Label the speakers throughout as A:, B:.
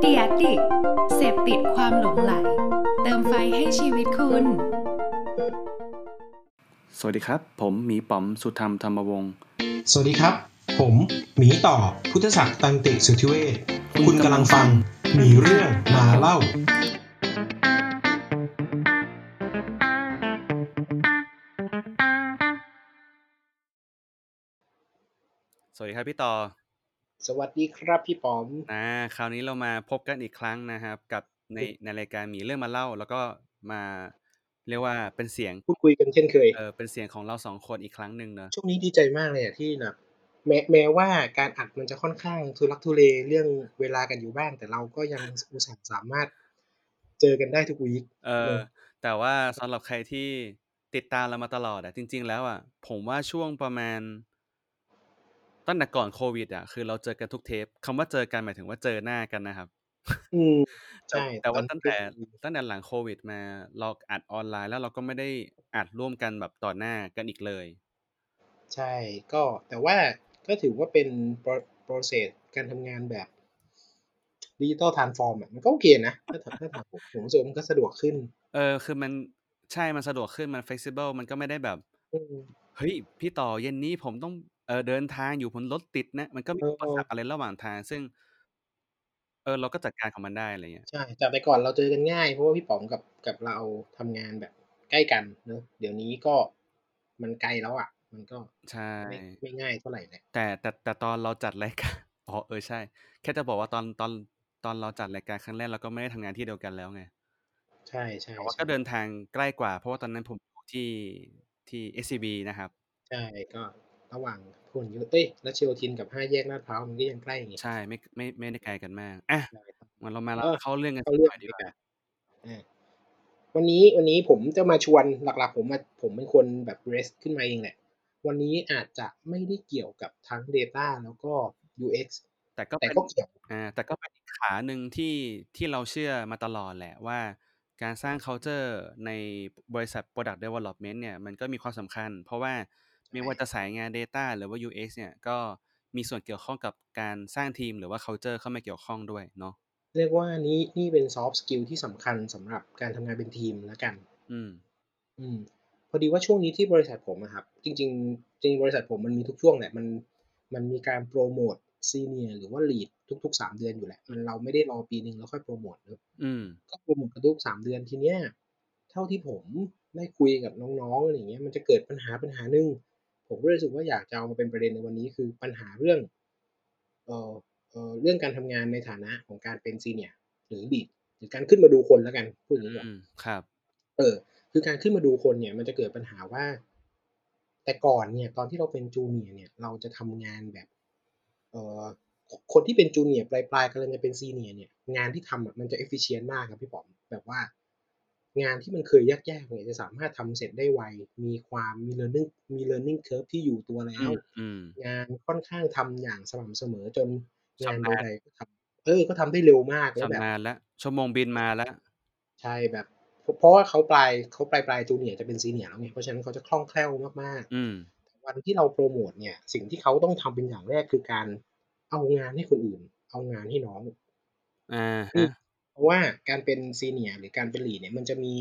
A: เดียดิเสพติดความหลงไหล เติมไฟให้ชีวิตคุณ
B: สวัสดีครับ ผมหมีป๋อมสุธรรมธรรมวงศ์
C: สวัสดีครับ ผมหมีต่อพุทธศักดิ์ตันติสุทธิเวชคุณกำลังฟังมีเรื่องมาเล่า
B: สวัสดีครับพี่ต่อ
C: สวัสดีครับพี่ป๋อม
B: อ่าคราวนี้เรามาพบกันอีกครั้งนะครับ กับในในรายการหมีเรื่องมาเล่า แล้วก็มาเรียกว่าเป็นเสียง
C: พูดคุยกันเช่นเคย
B: เออเป็นเสียงของเราสองคนอีกครั้งหนึ่งเนอะ
C: ช่วงนี้ดีใจมากเลยอะที่แบบแม้แม้ว่าการอัดมันจะค่อนข้างทุลักทุเลเรื่องเวลากันอยู่บ้าง แต่เราก็ยังอุตส่าห์สามารถเจอกันได้ทุกวีค
B: เออ แต่ว่าสำหรับใครที่ติดตามเรามาตลอดอะจริง ๆ แล้วอะผมว่าช่วงประมาณ ตั้งแต่ก่อนโควิดอะคือเราเจอกันทุกเทปคำว่าเจอกันหมายถึงว่าเจอหน้ากันนะครับ
C: อืม
B: แต่
C: ใช่
B: แต่ว่า
C: อน
B: ตั้งแต่ตั้งแต่หลังโควิดมา เราอัดออนไลน์แล้วเราก็ไม่ได้อัดร่วมกันแบบต่อหน้ากันอีกเลย
C: ใช่ก็แต่ว่าก็ถือว่าเป็น process การทำงานแบบ digital transform อะมันก็โอเคนะถ้าถามถ้าถามผมผมรู้สึกว่ามันก็สะดวกขึ้น
B: เออคือมันใช่มันสะดวกขึ้นมัน flexible มันก็ไม่ได้แบบ
C: อืม
B: เฮ้ยพี่ต่อเย็นนี้ผมต้องเออเดินทางอยู่บนรถติดนะ มันก็มี
C: เออ
B: อุปสรรคอะไรระหว่างทาง ซึ่ง เออ เราก็จัดการของมันได้ อะไรเงี้ย
C: ใช่ จากแต่ก่อนเราเจอกันง่าย เพราะว่าพี่ป๋อมกับ กับเราทำงานแบบใกล้กันเนอะเดี๋ยวนี้ก็มันไกลแล้วอะมันก็
B: ใช่
C: ไม่ ไม่ง่ายเท่าไหร่แหละ
B: แต่ แต่ แต่ตอนเราจัด รายการ อ๋อ เออ ใช่ แค่จะบอกว่าตอน ตอน ตอนเราจัดรายการครั้งแรก เราก็ไม่ได้ทำงานที่เดียวกันแล้วไง
C: ใช่ใช่
B: แต่ว่า
C: ใช่
B: ก็เดินทางใกล้กว่า เพราะว่าตอนนั้นผมอยู่ที่ ที่ SCB นะครับ
C: ใช่ ก็ ระหว่างพหลโยธินเอ้ยรัชโยธินกับห้าแยกลาดพร้าวมันก็ยังใกล้ไง
B: ใช่ไม่ไม่ไม่ได้ไกลกันมากอะ
C: ใช่ครับ
B: งั้นเรามา
C: เออ
B: เข้าเรื่องกัน
C: เข้า
B: สัก
C: เรื่
B: ห
C: อง
B: น่อยดี
C: ดี
B: ก
C: ก
B: ว่า
C: ว่าอ่าวันนี้วันนี้ผมจะมาชวนหลักๆ ผมมาผมเป็นคนแบบเรสขึ้นมาเองแหละ วันนี้อาจจะไม่ได้เกี่ยวกับทั้ง Data แล้วก็ UX
B: แต่ก็
C: แต่
B: เป็น
C: ก็เกี่ยว
B: อ่าแต่ก็เป็นอีกขาหนึ่งที่ที่เราเชื่อมาตลอดแหละว่าการสร้าง culture ในบริษัท product development เนี่ยมันก็มีความสำคัญ เพราะว่า ไม่ว่าจะสายงาน data หรือว่า UX เนี่ยก็มีส่วนเกี่ยวข้องกับการสร้างทีมหรือว่า culture เข้ามาเกี่ยวข้องด้วยเนาะ
C: เรียกว่านี่นี่เป็น soft skill ที่สำคัญสำหรับการทำงานเป็นทีมแล้วกัน
B: อืม
C: อืม พอดีว่าช่วงนี้ที่บริษัทผมอะครับ จริง ๆ จริงบริษัทผมมันมีทุกช่วงแหละมันมันมีการโปรโมทซีเนียหรือว่าลีดทุกๆสามเดือนอยู่แหละ มันเราไม่ได้รอปีหนึ่งแล้วค่อยโปรโมทเนอะ
B: อืม
C: ก็โปรโมทกันทุกสามเดือนทีเนี้ย เท่าที่ผมได้คุยกับน้องๆอะไรอย่างเงี้ยมันจะเกิดปัญหาปัญหาหนึ่ง ผมก็เลยรู้สึกว่าอยากจะเอามาเป็นประเด็นในวันนี้คือปัญหาเรื่องเอ่อเอ่อเรื่องการทำงานในฐานะของการเป็นซีเนียหรือลีดหรือการขึ้นมาดูคนแล้วกันพูดอย่างนี้ก่อน
B: อืมครับ
C: เออ คือการขึ้นมาดูคนเนี่ย มันจะเกิดปัญหาว่า แต่ก่อนเนี่ย ตอนที่เราเป็น junior เนี่ย เราจะทำงานแบบ เอ่อคนที่เป็น junior ปลายๆกำลังจะเป็น senior เนี่ยงานที่ทำอะมันจะ efficient มากครับพี่ป๋อมแบบว่า งานที่มันเคยยากๆเนี่ยจะสามารถทำเสร็จได้ไว มีความมี learning มี learning curve ที่อยู่ตัวแล้
B: อื
C: ว
B: มอืม
C: งานค่อนข้างทำอย่างสม่ำเสมอจนงาน
B: ชำนาญ
C: ใดๆก็ทำเออ ก็ทำได้เร็วมากแล้วแบบ
B: ชำนาญแล้วชั่วโมงบินมาแล้ว
C: ใช่แบบเพราะเพราะว่าเขาปลายเขาปลายปลาย junior จะเป็น senior แล้วไงเพราะฉะนั้นเขาจะคล่องแคล่วมาก
B: อืม
C: ๆวันที่เราโปรโมทเนี่ย สิ่งที่เขาต้องทำเป็นอย่างแรกคือการเอางานให้คนอื่น เอางานให้น้อง
B: อ่า
C: อื
B: ฮะ
C: ม เพราะว่าการเป็น senior หรือการเป็น lead เนี่ยมันจะมี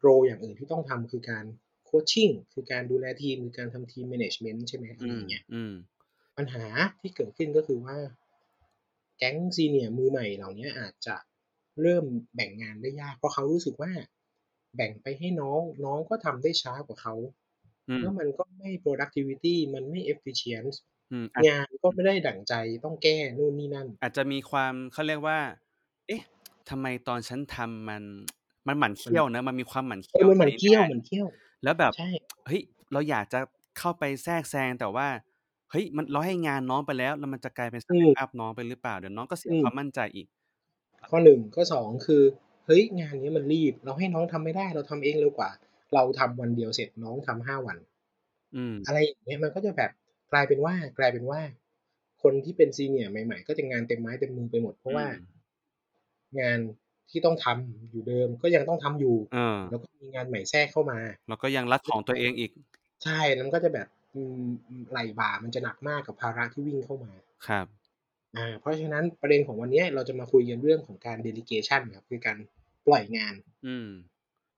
C: role อย่างอื่นที่ต้องทำคือการ coaching คือการดูแลทีมคือการทำ team management ใช่ไหมอะไร
B: อื
C: อ
B: ม
C: ย่างเงี้ย
B: อืม
C: ปัญหาที่เกิดขึ้นก็คือว่า แก๊งซีเนียร์มือใหม่เหล่านี้อาจจะเริ่มแบ่งงานได้ยาก เพราะเขารู้สึกว่า แบ่งไปให้น้องน้องก็ทำได้ช้ากว่าเขา
B: อืม
C: แล้วมันก็ไม่ productivity มันไม่ efficient
B: อืมอาจ
C: งานก็ไม่ได้ดั่งใจต้องแก้นู่นนี่นั่น
B: อาจจะมีความเขาเรียกว่าเอ๊ะ ทำไมตอนฉันทำมัน มันหมั่นเคี้ยวนะ มันมีความหมั่น
C: เอ
B: เคี้
C: อ
B: ยว
C: มันเหมือน
B: ใน
C: เคี้ยว
B: หน้า
C: เหมือนเคี้ยว
B: แล้วแบบ
C: ใช่
B: เฮ้ยเราอยากจะเข้าไปแทรกแซงแต่ว่าเฮ้ยมันเราให้งานน้องไปแล้ว แล้วมันจะกลายเป็นส
C: อื
B: เต
C: ม
B: ปอัพน้องไปหรือเปล่าเดี๋ยวน้องก็เสีย
C: อืม
B: ความมั่นใจอีก
C: ข้อหนึ่งข้อสองคือเฮ้ยงานนี้มันรีบ เราให้น้องทำไม่ได้เราทำเองเร็วกว่า เราทำวันเดียวเสร็จน้องทำห้าวัน
B: อืม
C: อะไรอย่างเงี้ยมันก็จะแบบกลายเป็นว่ากลายเป็นว่า คนที่เป็นซีเนียร์ใหม่ ๆ ก็จะงานเต็มไม้เต็มมือไปหมดเพราะว่า
B: อืม
C: งานที่ต้องทำอยู่เดิมก็ยังต้องทำอยู่
B: เออ
C: แล้วก็มีงานใหม่แทรกเข้ามา
B: แล้วก็ยังรัดของตัวเองอีก
C: ใช่แล้วมันก็จะแบบอืมไหลบ่ามันจะหนักมากกับภาระที่วิ่งเข้ามา
B: ครับ
C: อ่าเพราะฉะนั้นประเด็นของวันเนี้ยเราจะมาคุยกันเรื่องของการ delegation ครับคือการปล่อยงาน
B: อืม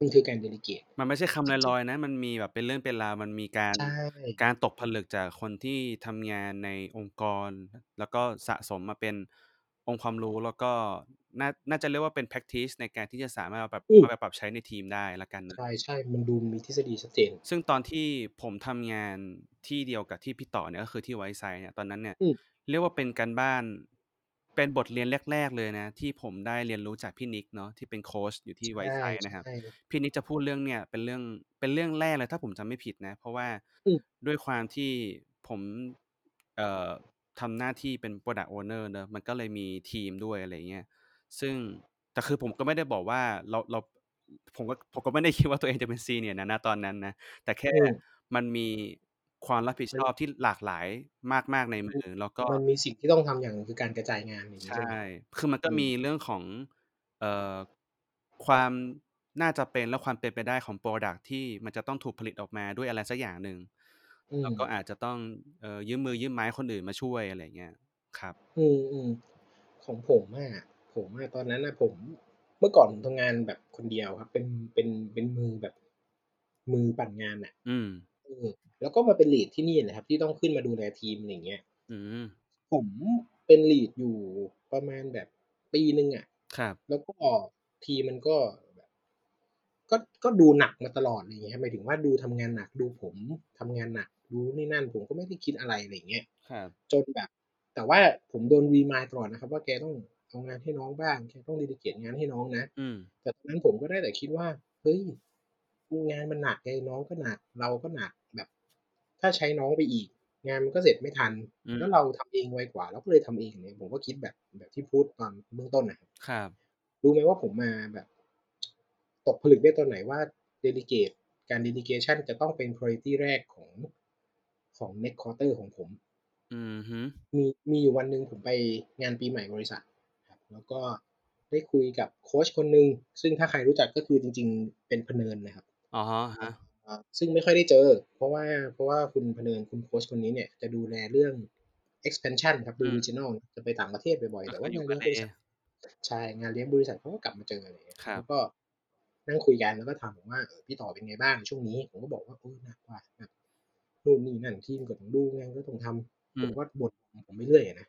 C: มันคือการ delegate
B: มันไม่ใช่คำ
C: จริง
B: ลอยๆนะ มันมีแบบเป็นเรื่องเป็นราวมันมีการ
C: ใช่
B: การตกผลึกจากคนที่ทำงานในองค์กร แล้วก็สะสมมาเป็นองค์ความรู้แล้วก็ น่าน่าจะเรียกว่าเป็น practice ในการที่จะสามารถเอาแบบ
C: อืม
B: เอาไปปรับใช้ในทีมได้แล้วกันนะ
C: ใช่ๆมันดูมีทฤษฎีชัดเจน
B: ซึ่งตอนที่ผมทำงานที่เดียวกับที่พี่ต่อเนี่ยก็คือที่ Whiteside เนี่ยตอนนั้นเนี่ย
C: อืม
B: เรียกว่าเป็นการบ้าน เป็นบทเรียนแรก ๆ เลยนะ ที่ผมได้เรียนรู้จากพี่นิกเนาะที่เป็นโคชอยู่ที่
C: ใช่
B: Whiteside นะครับ
C: ใช่
B: พี่นิกจะพูดเรื่องเนี่ยเป็นเรื่องเป็นเรื่องแรกเลยถ้าผมจำไม่ผิดนะ เพราะว่า
C: อืม
B: ด้วยความที่ผมเอ่อทำหน้าที่เป็น Product Owner เนาะมันก็เลยมีทีมด้วยอะไรอย่างเงี้ย ซึ่งแต่คือผมก็ไม่ได้บอกว่าเราเราผมก็ผมก็ไม่ได้คิดว่าตัวเองจะเป็น Senior นะณตอนนั้นนะแต่แค่
C: อืม
B: มันมีความรับผิด
C: มัน
B: ชอบที่หลากหลายมากๆในมือ แล้วก็
C: มันมีสิ่งที่ต้องทำอย่างหนึ่งคือการกระจายงานอย่างงี้
B: ใช
C: ใช่ไหม่
B: คือมันก็
C: อืม
B: มีเรื่องของเอ่อความน่าจะเป็นและความเป็นไปได้ของพรอดักต์ที่มันจะต้องถูกผลิตออกมาด้วยอะไรสักอย่างหนึ่ง
C: อื
B: แล้ว
C: ม
B: ก็อาจจะต้องเอ่อยืมมือยืมไม้คนอื่นมาช่วยอะไรอย่างเงี้ยครับ
C: อืมๆของผมอะ ผมอะตอนนั้นน่ะผมเมื่อก่อนผมทำงานแบบคนเดียวครับ เป็นเป็นเป็นมือแบบมือปั่นงานน่ะ
B: อืม
C: เออแล้วก็มาเป็น lead ที่นี่แหละครับ ที่ต้องขึ้นมาดูแลทีมอะไรอย่างเงี้ย
B: อืม
C: ผมเป็น lead อยู่ประมาณแบบปีหนึ่งอะ
B: ครับ
C: แล้วก็ทีมมันก็แบบก็ก็ดูหนักมาตลอดอะไรอย่างเงี้ยหมายถึงว่าดูทำงานหนักดูผมทำงานหนักดูนู่นนี่นั่น ผมก็ไม่ได้คิดอะไรอะไรอย่างเงี้ย
B: ครับ
C: จนแบบ แต่ว่าผมโดน remind ตลอดนะครับ ว่าแกต้อง เอางานให้น้องบ้างแกต้อง delegate งานให้น้องนะ
B: อืม
C: แต่ตอนนั้นผมก็ได้แต่คิดว่าเฮ้ยงานมันหนักไงน้องก็หนัก เราก็หนักแบบ ถ้าใช้น้องไปอีก งานมันก็เสร็จไม่ทัน
B: อืม
C: แล้วเราทำเองไวกว่าเราก็เลยทำเองเนี่ยผมก็คิดแบบแบบที่พูดตอนเบื้องต้นน่ะครับ
B: ครับ
C: รู้ไหมว่าผมมาแบบ ตกผลึกได้ตอนไหนว่า delegate การ delegation จะต้องเป็น priority แรกของของ next quarter ของผม
B: อือฮึ
C: มีมีอยู่วันหนึ่งผมไปงานปีใหม่บริษัทครับ แล้วก็ได้คุยกับโคชคนหนึ่งซึ่งถ้าใครรู้จักก็คือจริง ๆ เป็นพเนิร์นนะครับ
B: อะฮะฮะ
C: อ่าซึ่งไม่ค่อยได้เจอ เพราะว่าเพราะว่าคุณพเนิร์นคุณโคชคนนี้เนี่ยจะดูแลเรื่อง expansion ครับดู
B: อืม
C: regional จะไปต่างประเทศบ่อยๆ
B: ก็
C: แต่
B: คื
C: ว่า
B: ออยู่
C: งาน
B: LA
C: เลี้ยงบริษัทใช่งานเลี้ยงบริษัทเขาก็กลับมาเจออะไรอย่างเงี้ย
B: ครับ
C: แล้วก็นั่งคุยกันแล้วก็ถามผมว่าเออพี่ต่อเป็นไงบ้างช่วงนี้?ผมก็บอกว่าเออหนักว่ะแบบนู่นนี่นั่นทีมก็ต้องดูงานก็ต้องทำ
B: อื
C: ผม
B: ม
C: ก็บ่นของผมไปเรื่อยอะนะ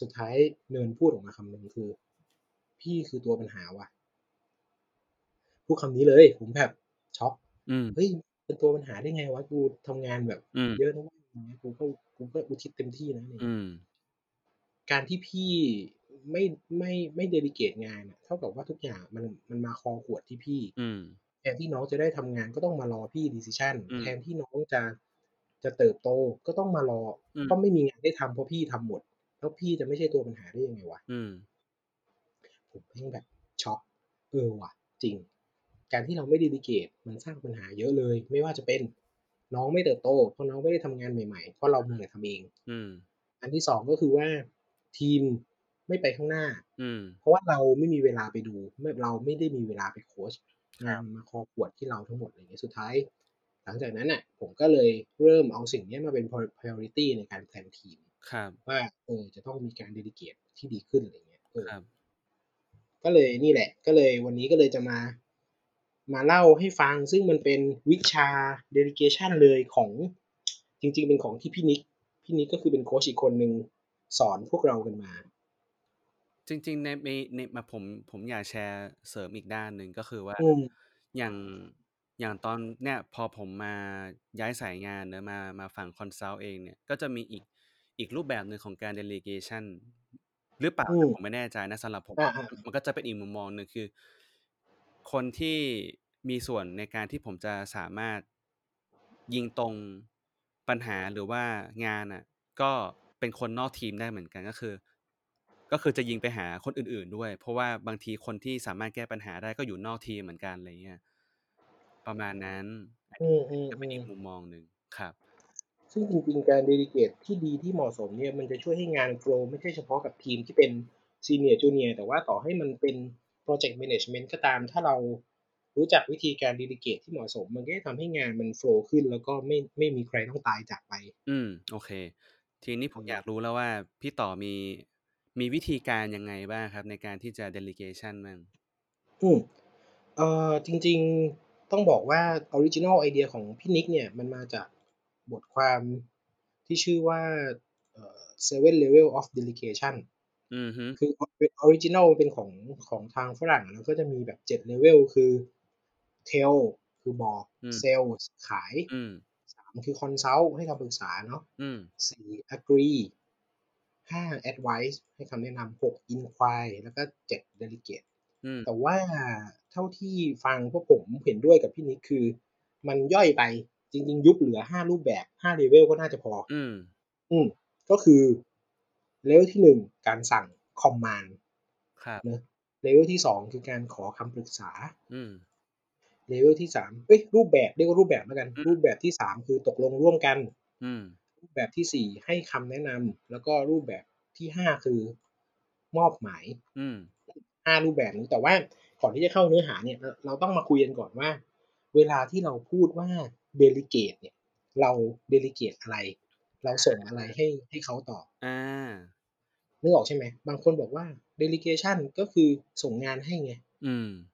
C: สุดท้ายเนิร์นพูดออกมาคำหนึ่งคือ"พี่คือตัวปัญหาว่ะ"พูดคำนี้เลย ผมแบบช็อก
B: อืม
C: เฮ้ยเป็นตัวปัญหาได้ไงวะกูทำงานแบบ
B: อืม
C: เยอะนะเว้ยอย่างเงี้ยกูก็กูก็อุทิศเต็มที่นะอะไรอย่าง
B: อื
C: เงี้ย
B: ม
C: การที่พี่ไม่ไม่ไม่ delegate งานอะเท่ากับว่าทุกอย่างมันมันมาคอขวดที่พี่
B: อืม
C: แทนที่น้องจะได้ทำงานก็ต้องมารอพี่ decision
B: อืม
C: แทนที่น้องจะจะเติบโตก็ต้องมารอ
B: อืม
C: ก็ไม่มีงานให้ทำเพราะพี่ทำหมด แล้วพี่จะไม่ใช่ตัวปัญหาได้ยังไงวะ?
B: อืม
C: ผมแม่งแบบช็อกเออว่ะ จริง การที่เราไม่ delegate มันสร้างปัญหาเยอะเลย ไม่ว่าจะเป็น น้องไม่เติบโตเพราะน้องไม่ได้ทำงานใหม่ๆเพราะเรามัวแต่ทำเอง
B: อืม
C: อันที่2ก็คือว่าทีมไม่ไปข้างหน้า
B: อืม
C: เพราะว่าเราไม่มีเวลาไปดูไม่เราไม่ได้มีเวลาไปโคช
B: ค
C: งา
B: รั
C: น
B: บ
C: มันมาคอขวดที่เราทั้งหมดอะไรอย่างเงี้ยสุดท้าย หลังจากนั้นน่ะ ผมก็เลยเริ่มเอาสิ่งเนี้ยมาเป็น pri priority ในการแพลนทีม
B: ครับ
C: ว่าเออจะต้องมีการ delegate ที่ดีขึ้นอะไรอย่างเงี้ยเออ
B: ครับ
C: ก็เลยนี่แหละ ก็เลยวันนี้ก็เลยจะมา มาเล่าให้ฟัง ซึ่งมันเป็นวิชา delegation เลยของจริง ๆ เป็นของที่พี่นิกพี่นิกก็คือเป็นโคชอีกคนหนึ่งสอนพวกเรากันมา
B: จริงๆในในในมาผมผมอยากแชร์เสริมอีกด้านหนึ่งก็คือว่า
C: อืม
B: อย่างอย่างตอนเนี่ยพอผมมาย้ายสายงานเนาะมามาฝั่ง Consult เองเนี่ย ก็จะมีอีก อีกรูปแบบหนึ่งของการ delegation หรือเปล่า
C: อื
B: แต่
C: ม
B: ผมไม่แน่ใจนะสำหรับผม
C: อา
B: มัน
C: ๆ
B: มันก็จะเป็นอีกมุมมองหนึ่งคือ คนที่มีส่วนในการที่ผมจะสามารถยิงตรงปัญหาหรือว่างานน่ะ ก็เป็นคนนอกทีมได้เหมือนกันก็คือ ก็คือจะยิงไปหาคนอื่น ๆ ด้วย เพราะว่าบางทีคนที่สามารถแก้ปัญหาได้ก็อยู่นอกทีมเหมือนกันอะไรอย่างเงี้ยประมาณนั้นอัน
C: อื
B: นี้ก็เป็นอี
C: ม
B: ก
C: ๆๆ
B: มุมมองหนึ่งครับ
C: ซึ่งจริงๆ การ delegate ที่ดีที่เหมาะสมเนี่ยมันจะช่วยให้งาน flow ไม่ใช่เฉพาะกับทีมที่เป็น Senior Junior แต่ว่าต่อให้มันเป็นพรอเจกต์ management ก็ตาม ถ้าเรารู้จักวิธีการ delegate ที่เหมาะสม มันก็จะทำให้งานมัน flow ขึ้น แล้วก็ไม่ไม่มีใครต้องตายจากไป
B: อืม โอเค ทีนี้ผ
C: อื
B: ม
C: ม
B: อยากรู้แล้วว่าพี่ต่อมีมีวิธีการยังไงบ้างครับ ในการที่จะ delegation มั่ง?
C: อืมเอ่อจริง ๆ ต้องบอกว่า original idea ของพี่นิกเนี่ยมันมาจาก บทความที่ชื่อว่าเอ่อ Seven Level of Delegation
B: อือฮึ
C: คือออเป็น original เป็นของของทางฝรั่ง แล้วก็จะมีแบบ7 level คือ Tell คือบอก
B: อืม
C: Sell ขาย
B: อืม
C: 3คือ Consult ให้คำปรึกษาเนาะ
B: อืม
C: 4 Agree 5 Advise ให้คำแนะนำ6 Inquire แล้วก็7 Delegate
B: อืม
C: แต่ว่าเท่าที่ฟังพวกผมเห็นด้วยกับพี่นิกคือ มันย่อยไป จริง ๆ ยุบเหลือ5รูปแบบ5 level ก็น่าจะพอ
B: อืม
C: อืม ก็คือ level ที่1การสั่ง Command
B: ครับ
C: เนาะ level ที่2คือการขอคำปรึกษา
B: อืม
C: level ที่3เอ๊ยรูปแบบเรียกว่ารูปแบบแล้วกัน
B: อืม
C: รูปแบบที่3คือตกลงร่วมกัน
B: อืม
C: รูปแบบที่4ให้คำแนะนำแล้วก็รูปแบบที่5คือมอบหมาย
B: อืม
C: 5รูปแบบนี้แต่ว่าก่อนที่จะเข้าเนื้อหาเนี่ย เราเราต้องมาคุยกันก่อนว่า เวลาที่เราพูดว่า delegate เนี่ย เรา delegate อะไร เราส่งอะไรให้ให้เขาตอบ
B: อา
C: นึกออกใช่ไหม?บางคนบอกว่า delegation ก็คือส่งงานให้ไง
B: อืม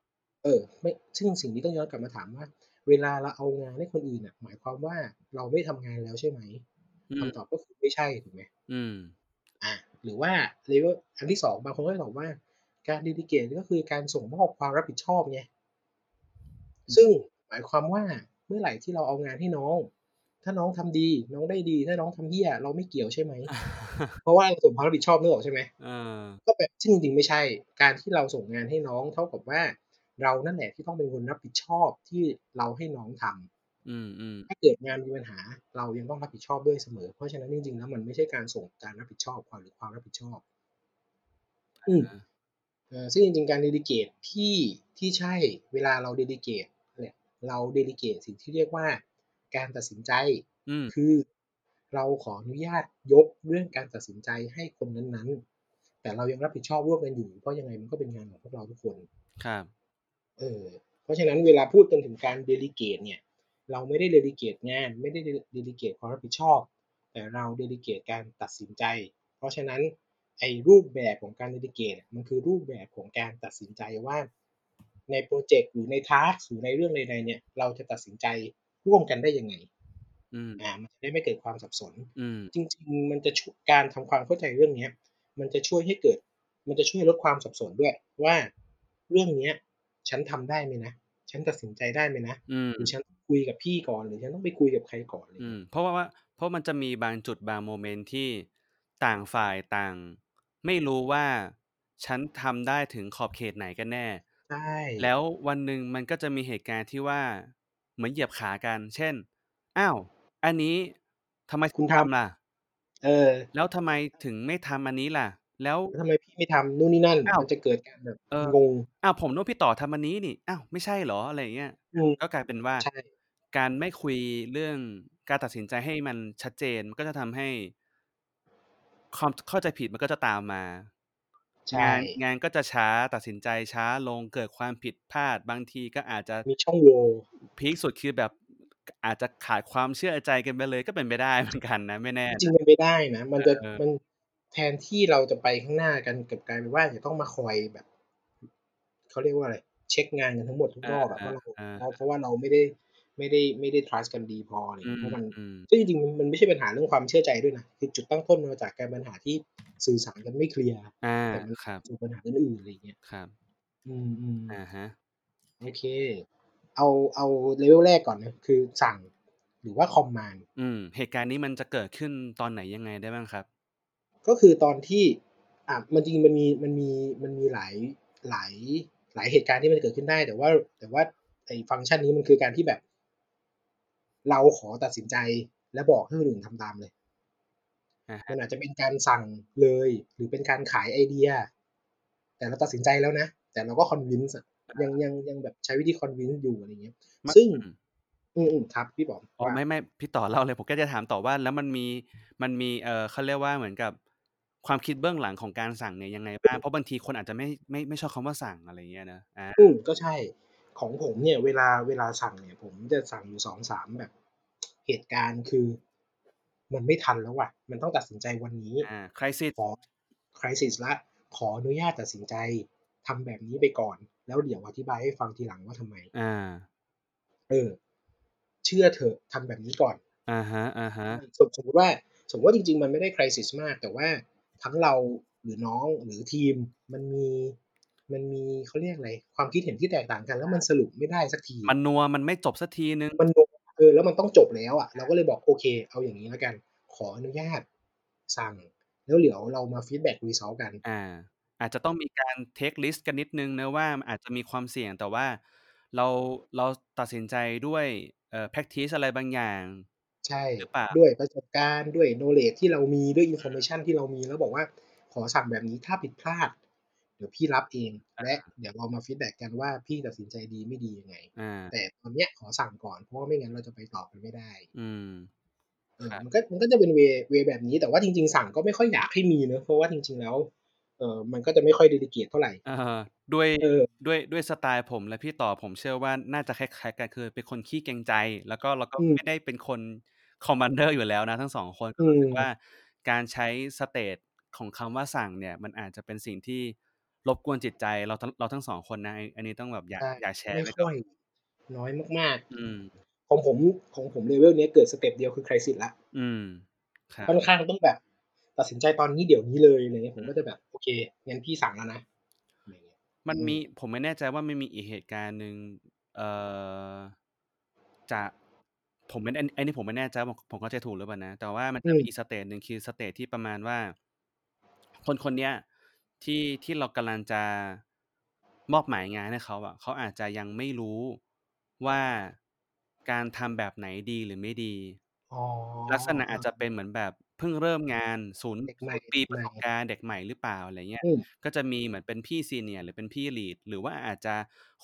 C: เออ ไม่ ซึ่งสิ่งนี้ต้องย้อนกลับมาถามว่า เวลาเราเอางานให้คนอื่นน่ะ หมายความว่าเราไม่ทำงานแล้วใช่ไหม?
B: อืม
C: คำตอบก็คือไม่ใช่ถูกไหม?
B: อืม
C: อาหรือว่า level อันที่2บางคนก็จะตอบว่า การ delegate ก็คือการส่งมอบความรับผิดชอบไง ซึ่งหมายความว่า เมื่อไหร่ที่เราเอางานให้น้อง ถ้าน้องทำดี น้องได้ดี ถ้าน้องทำเหี้ยเราไม่เกี่ยวใช่ไหม?เพราะว่าเราส่งความรับผิดชอบนึกออกใช่ไหม?
B: เออ
C: ก็แบบซึ่งจริงๆไม่ใช่ การที่เราส่งงานให้น้อง เท่ากับว่า เรานั่นแหละที่ต้องเป็นคนรับผิดชอบที่เราให้น้องทำ
B: อืมๆ
C: ถ้าเกิดงานมีปัญหา เรายังต้องรับผิดชอบด้วยเสมอ เพราะฉะนั้นจริงๆแล้วมันไม่ใช่การส่งการรับผิดชอบความหรือความรับผิดชอบ อืม
B: อา
C: เออซึ่งจริงๆการ delegate ที่ที่ใช่เวลาเรา delegate เนี่ย เรา delegate สิ่งที่เรียกว่าการตัดสินใจ
B: อืม
C: คือ เราขออนุญาตยกเรื่องการตัดสินใจให้คนนั้นๆ แต่เรายังรับผิดชอบร่วมกันอยู่ เพราะยังไงมันก็เป็นงานของพวกเราทุกคน
B: ครับ
C: เออเพราะฉะนั้นเวลาพูดกันถึงการ delegate เนี่ย เราไม่ได้ delegate งาน ไม่ได้ de delegate ความรับผิดชอบ แต่เรา delegate การตัดสินใจ เพราะฉะนั้นไอ้รูปแบบของการ delegate อะมันคือรูปแบบของการตัดสินใจว่า ในพรอเจกต์หรือในทาสก์หรือในเรื่องใดๆเนี่ย เราจะตัดสินใจร่วมกันได้ยังไง?
B: อืม
C: อามันจะได้ไม่เกิดความสับสน
B: อืม
C: จริง ๆ มันจะชการทำความเข้าใจเรื่องเนี้ย มันจะช่วยให้เกิด มันจะช่วยลดความสับสนด้วย ว่าเรื่องเนี้ย ฉันทำได้ไหมนะ?ฉันตัดสินใจได้ไหมนะ?
B: อืม
C: หรือฉันต้องคุยกับพี่ก่อนหรือฉันต้องไปคุยกับใครก่อน?อะไร
B: อืม
C: เงี้ย
B: เพราะว่าว่าเพราะมันจะมีบางจุดบางโมเมนต์ที่ต่างฝ่ายต่าง ไม่รู้ว่าฉันทำได้ถึงขอบเขตไหนกันแน่
C: ใช่
B: แล้ววันหนึ่งมันก็จะมีเหตุการณ์ที่ว่า เหมือนเหยียบขากัน เช่น"อ้าว อันนี้ทำไม
C: คุ
B: คุณณ
C: ท
B: ทำล่ะ?ำ
C: เออ
B: แล้วทำไมถึงไม่ทำอันนี้ล่ะ?แล้ว
C: แล้วทำไมพี่ไม่ทำ นู่นนี่นั่น
B: อ้าว
C: มันจะเกิดการแบบ
B: เออ
C: งง
B: อ้าว ผมนึกว่าพี่ต่อทำอันนี้นี่ อ้าว ไม่ใช่เหรอ?อะไรอย่างเงี้ย
C: อืม
B: ก็กลายเป็นว่า
C: ใช่
B: การไม่คุยเรื่องการตัดสินใจให้มันชัดเจน มันก็จะทำให้ ความจเข้าใจผิดมันก็จะตามมา
C: ใช่
B: งานงานก็จะช้าตัดสินใจช้าลงเกิดความผิดพลาดบางทีก็อาจจะ
C: มีช่องโหว่
B: พีกสุดคือแบบกอาจจะขาดความเชื่อใจกันไปเลยก็เป็นไปได้เหมือนกันนะไม่แน่
C: จริง
B: นะ
C: ๆเป็นไปได้นะ มันจะ
B: เออ
C: มันแทนที่เราจะไปข้างหน้ากันกลับกลายเป็นว่าจะต้องมาคอยแบบเขาเรียกว่าอะไร เช็กงานกันทั้งหมดทุก
B: อาร
C: อบอะว่าเราาเพราะ
B: ๆ
C: เพราะว่าเราไม่ได้ ไม่ได้ไม่ได้ทรัสต์กันดีพออะไร
B: อื
C: เงี้ยเพราะมัน
B: มๆ
C: ซึ่งจริงๆมันมันไม่ใช่ปัญหาเรื่องความเชื่อใจด้วยนะคือจุดตั้งต้นมันมาจากการปัญหาที่สื่อสารกันไม่เคลียร์
B: อา
C: แต่มัน
B: ครับ
C: สู่ปัญหาอื่นๆอะไรอย่างเงี้ย
B: ครับ
C: อืม
B: อะฮะ
C: ๆโอเค เอาเอา level แรกก่อนนะคือสั่งหรือว่า command
B: อืม เหตุการณ์นี้มันจะเกิดขึ้นตอนไหนยังไงได้บ้างครับ?
C: ก็คือตอนที่ อ่ามันจริงๆมันมีมันมีมันมีหลายหลายหลายเหตุการณ์ที่มันจะเกิดขึ้นได้ แต่ว่า แต่ว่าไอ้ฟังก์ชันนี้มันคือการที่แบบ เราขอตัดสินใจและบอกให้คนอื่นทำตามเลย
B: อะฮ
C: มัะนอาจจะเป็นการสั่งเลย หรือเป็นการขายไอเดีย แต่เราตัดสินใจแล้วนะ แต่เราก็ convince อะ
B: อ
C: ยังายังยังแบบใช้วิธี convince อยู่อะไรอย่างเงี้ย
B: ม
C: ซึ่ง
B: อืม
C: อืมๆครับพี่ป๋อง
B: อ๋อ
C: ว่า
B: ไม่ๆพี่ต่อเล่าเลยผมก็จะถามต่อว่าแล้วมันมีมันมีเอ่อเขาเรียกว่าเหมือนกับความคิดเบื้องหลังของการสั่งเนี่ยยังไงบ้าง?เพราะบางทีคนอาจจะไม่ไม่ไม่ชอบคำว่าสั่งอะไรอย่างเงี้ยนะอา
C: อืมก็ใช่ ของผมเนี่ยเวลาเวลาสั่งเนี่ย ผมจะสั่งอยู่2-3แบบ เหตุการณ์คือ มันไม่ทันแล้วว่ะ มันต้องตัดสินใจวันนี้
B: อ่า crisis
C: ขอ crisis ละ ขออนุญาตตัดสินใจทำแบบนี้ไปก่อน แล้วเดี๋ยวอธิบายให้ฟังทีหลังว่าทำไม
B: อ่า
C: เออ เชื่อเถอะทำแบบนี้ก่อน
B: อ่าฮะอ่าฮะ
C: สมสมมติว่าสมมติว่าจริง ๆ มันไม่ได้ crisis มาก แต่ว่าทั้งเราหรือน้องหรือทีมมันมี มันมีเขาเรียกอะไรความคิดเห็นที่แตกต่างกัน แล้วมันสรุปไม่ได้สักที
B: มันนัวมันไม่จบสักทีนึง
C: มันโดนเออแล้วมันต้องจบแล้วอะเราก็เลยบอกโอเค เอาอย่างนี้แล้วกัน ขออนุญาต สั่ง แล้วเดี๋ยวเรามา feedback result กัน
B: อ่า อาจจะต้องมีการ take risk กันนิดนึงนะว่ามันอาจจะมีความเสี่ยงแต่ว่าเราเราตัดสินใจด้วยเอ่อ practice อะไรบางอย่าง
C: ใช่
B: หรือเปล่า
C: ด้วยประสบการณ์ด้วย knowledge ที่เรามีด้วย information ที่เรามีแล้วบอกว่าขอสั่งแบบนี้ถ้าผิดพลาดเดี๋ยวพี่รับเอง
B: อ่า
C: และเดี๋ยวเรามา feedback กันว่าพี่ตัดสินใจดีไม่ดียังไง
B: อ่า
C: แต่ตอนเนี้ยขอสั่งก่อนเพราะว่าไม่งั้นเราจะไปต่อกันไม่ได้
B: อืม
C: เออ
B: ครับ
C: มันก็มันก็จะเป็น way way แบบนี้แต่ว่าจริง ๆ สั่งก็ไม่ค่อยอยากให้มีเนอะเพราะว่าจริง ๆ แล้ว เออมันก็จะไม่ค่อย delegate เท่าไหร่
B: เออด้วย
C: เออ
B: ด้วยด้วยสไตล์ผมและพี่ต่อผมเชื่อว่าน่าจะคล้ายๆกันคือเป็นคนขี้เกรงใจ แล้วก็เราก็
C: อืม
B: ไม่ได้เป็นคน commander อยู่แล้วนะทั้งสองคน
C: อื
B: รู้สึ
C: ม
B: กว่าการใช้สเตทของคำว่าสั่งเนี่ย มันอาจจะเป็นสิ่งที่ รบกวนจิตใจเราทั้งเราทั้งสองคนนะ อันนี้ต้องแบบอยาก
C: ใช่
B: อยากแชร์
C: ไม่
B: ไว้
C: ค่
B: ก่อ
C: อนยน้อยมาก
B: อืม
C: ๆของผมของผมเลเวลเนี้ยเกิดสเต็ปเดียวคือ crisis ละ
B: อืมครับ
C: ค่อนข้างต้องแบบ ตัดสินใจตอนนี้เดี๋ยวนี้เลยอะไรเงี้ยผมก็จะแบบโอเคงั้นพี่สั่งแล้วนะอะไรเงี้ย
B: มัน
C: อืม
B: มีผมไม่แน่ใจว่าไม่มีอีกเหตุการณ์หนึ่งเอ่อจะผมไม่อันอันนี้ผมไม่แน่ใจว่าผมเข้าใจถูกหรือเปล่านะ แต่ว่ามัน
C: อื
B: จะ
C: ม
B: มีอีกสเตจหนึ่งคือสเตจที่ประมาณว่า คนคนเนี้ย ที่ที่เรากำลังจะมอบหมายงานให้เขาอะเขาอาจจะยังไม่รู้ว่าการทำแบบไหนดีหรือไม่ดี
C: อ๋อ
B: ลักษณะอาจจะเป็นเหมือนแบบเพิ่งเริ่มงานศูนย์
C: เด็กใหม่
B: ศูนย์ปี
C: เด็ก
B: ประ
C: ใหม่
B: สบการณ์เด็กใหม่หรือเปล่าอะไรเงี้ย
C: อืม
B: ก็จะมีเหมือนเป็นพี่ซีเนียร์หรือเป็นพี่ลีดหรือว่าอาจจะ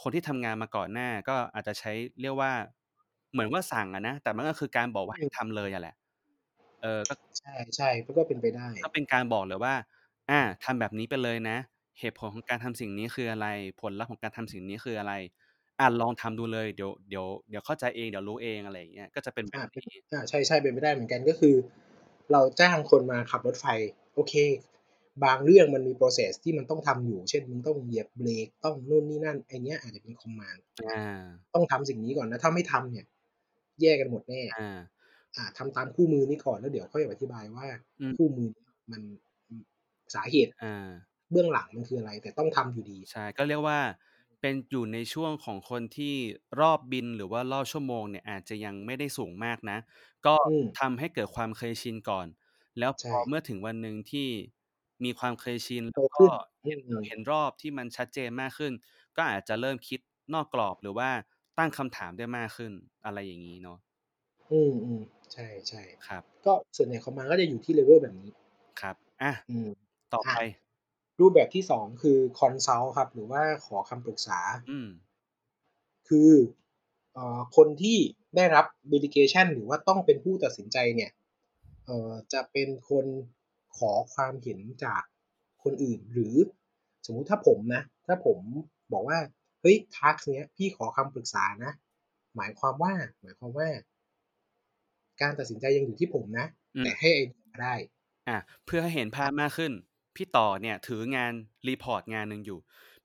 B: คนที่ทำงานมาก่อนหน้า ก็อาจจะใช้เรียกว่า เหมือนว่าสั่งอะนะ แต่มันก็คือการบอกว่า
C: อื
B: ให้
C: ม
B: ทำเลยอะแหละ เออ ก็
C: ใช่ใช่มันก็เป็นไปได้
B: ก็เป็นการบอกเลยว่า อาทำแบบนี้ไปเลยนะ เหตุผลของการทำสิ่งนี้คืออะไร ผลลัพธ์ของการทำสิ่งนี้คืออะไรอาลองทำดูเลย เดี๋ยวเดี๋ยวเดี๋ยวเข้าใจเอง เดี๋ยวรู้เองอะไรอย่างเงี้ย ก็จะเป็นแบ
C: อ่า
B: บ
C: เป็น
B: นี้
C: อ่าใช่ใช่เป็นไปได้เหมือนกันก็คือ เราจ้างคนมาขับรถไฟ โอเค บางเรื่องมันมี process ที่มันต้องทำอยู่ เช่นมึงต้องเหยียบเบรกต้องนู่นนี่นั่นไอเนี้ยอาจจะเป็นคอมมานด์
B: อา
C: ต้องทำสิ่งนี้ก่อนนะ ถ้าไม่ทำเนี่ย แย่กันหมดแน่
B: อา
C: อ่าทำตามคู่มือนี้ก่อนแล้วเดี๋ยวค่อยอธิบายว่า
B: อืม
C: คู่มือมัน สาเหตุ
B: อา
C: เบื้องหลังมันคืออะไร แต่ต้องทำอยู่ดี
B: ใช่ ก็เรียกว่าเป็นอยู่ในช่วงของคนที่รอบบินหรือว่ารอบชั่วโมงเนี่ยอาจจะยังไม่ได้สูงมากนะ ก็
C: อืม
B: ทำให้เกิดความเคยชินก่อน แล้วพ
C: ใช่
B: อเมื่อถึงวันหนึ่งที่มีความเคยชิน
C: โต
B: แล้ว
C: ขึ้
B: ก็
C: นอื
B: เห็น
C: ม
B: เห็นรอบที่มันชัดเจนมากขึ้น ก็อาจจะเริ่มคิดนอกกรอบหรือว่าตั้งคำถามได้มากขึ้นอะไรอย่างงี้เนาะ
C: อืมอืมใช่ใช่
B: ครับ
C: ก็ส่วนใหญ่คอมมานด์ก็จะอยู่ที่เลเวลแบบนี้
B: ครับอา
C: อืม
B: ต่อ
C: อ่า
B: ไป
C: รูปแบบที่สองคือ consult ครับ หรือว่าขอคำปรึกษา
B: อืม
C: คือเอ่อคนที่ได้รับ delegation หรือว่าต้องเป็นผู้ตัดสินใจเนี่ยเอ่อจะเป็นคนขอความเห็นจากคนอื่น หรือสมมุติถ้าผมนะ ถ้าผมบอกว่า เฮ้ยทักเนี้ย พี่ขอคำปรึกษานะ หมายความว่า หมายความว่า การตัดสินใจยังอยู่ที่ผมนะ
B: อืม
C: แต่ให้ไอเดียมาได้
B: อะเพื่อให้เห็นภาพมากขึ้น พี่ต่อเนี่ยถืองานรีพอร์ตงานหนึ่งอยู่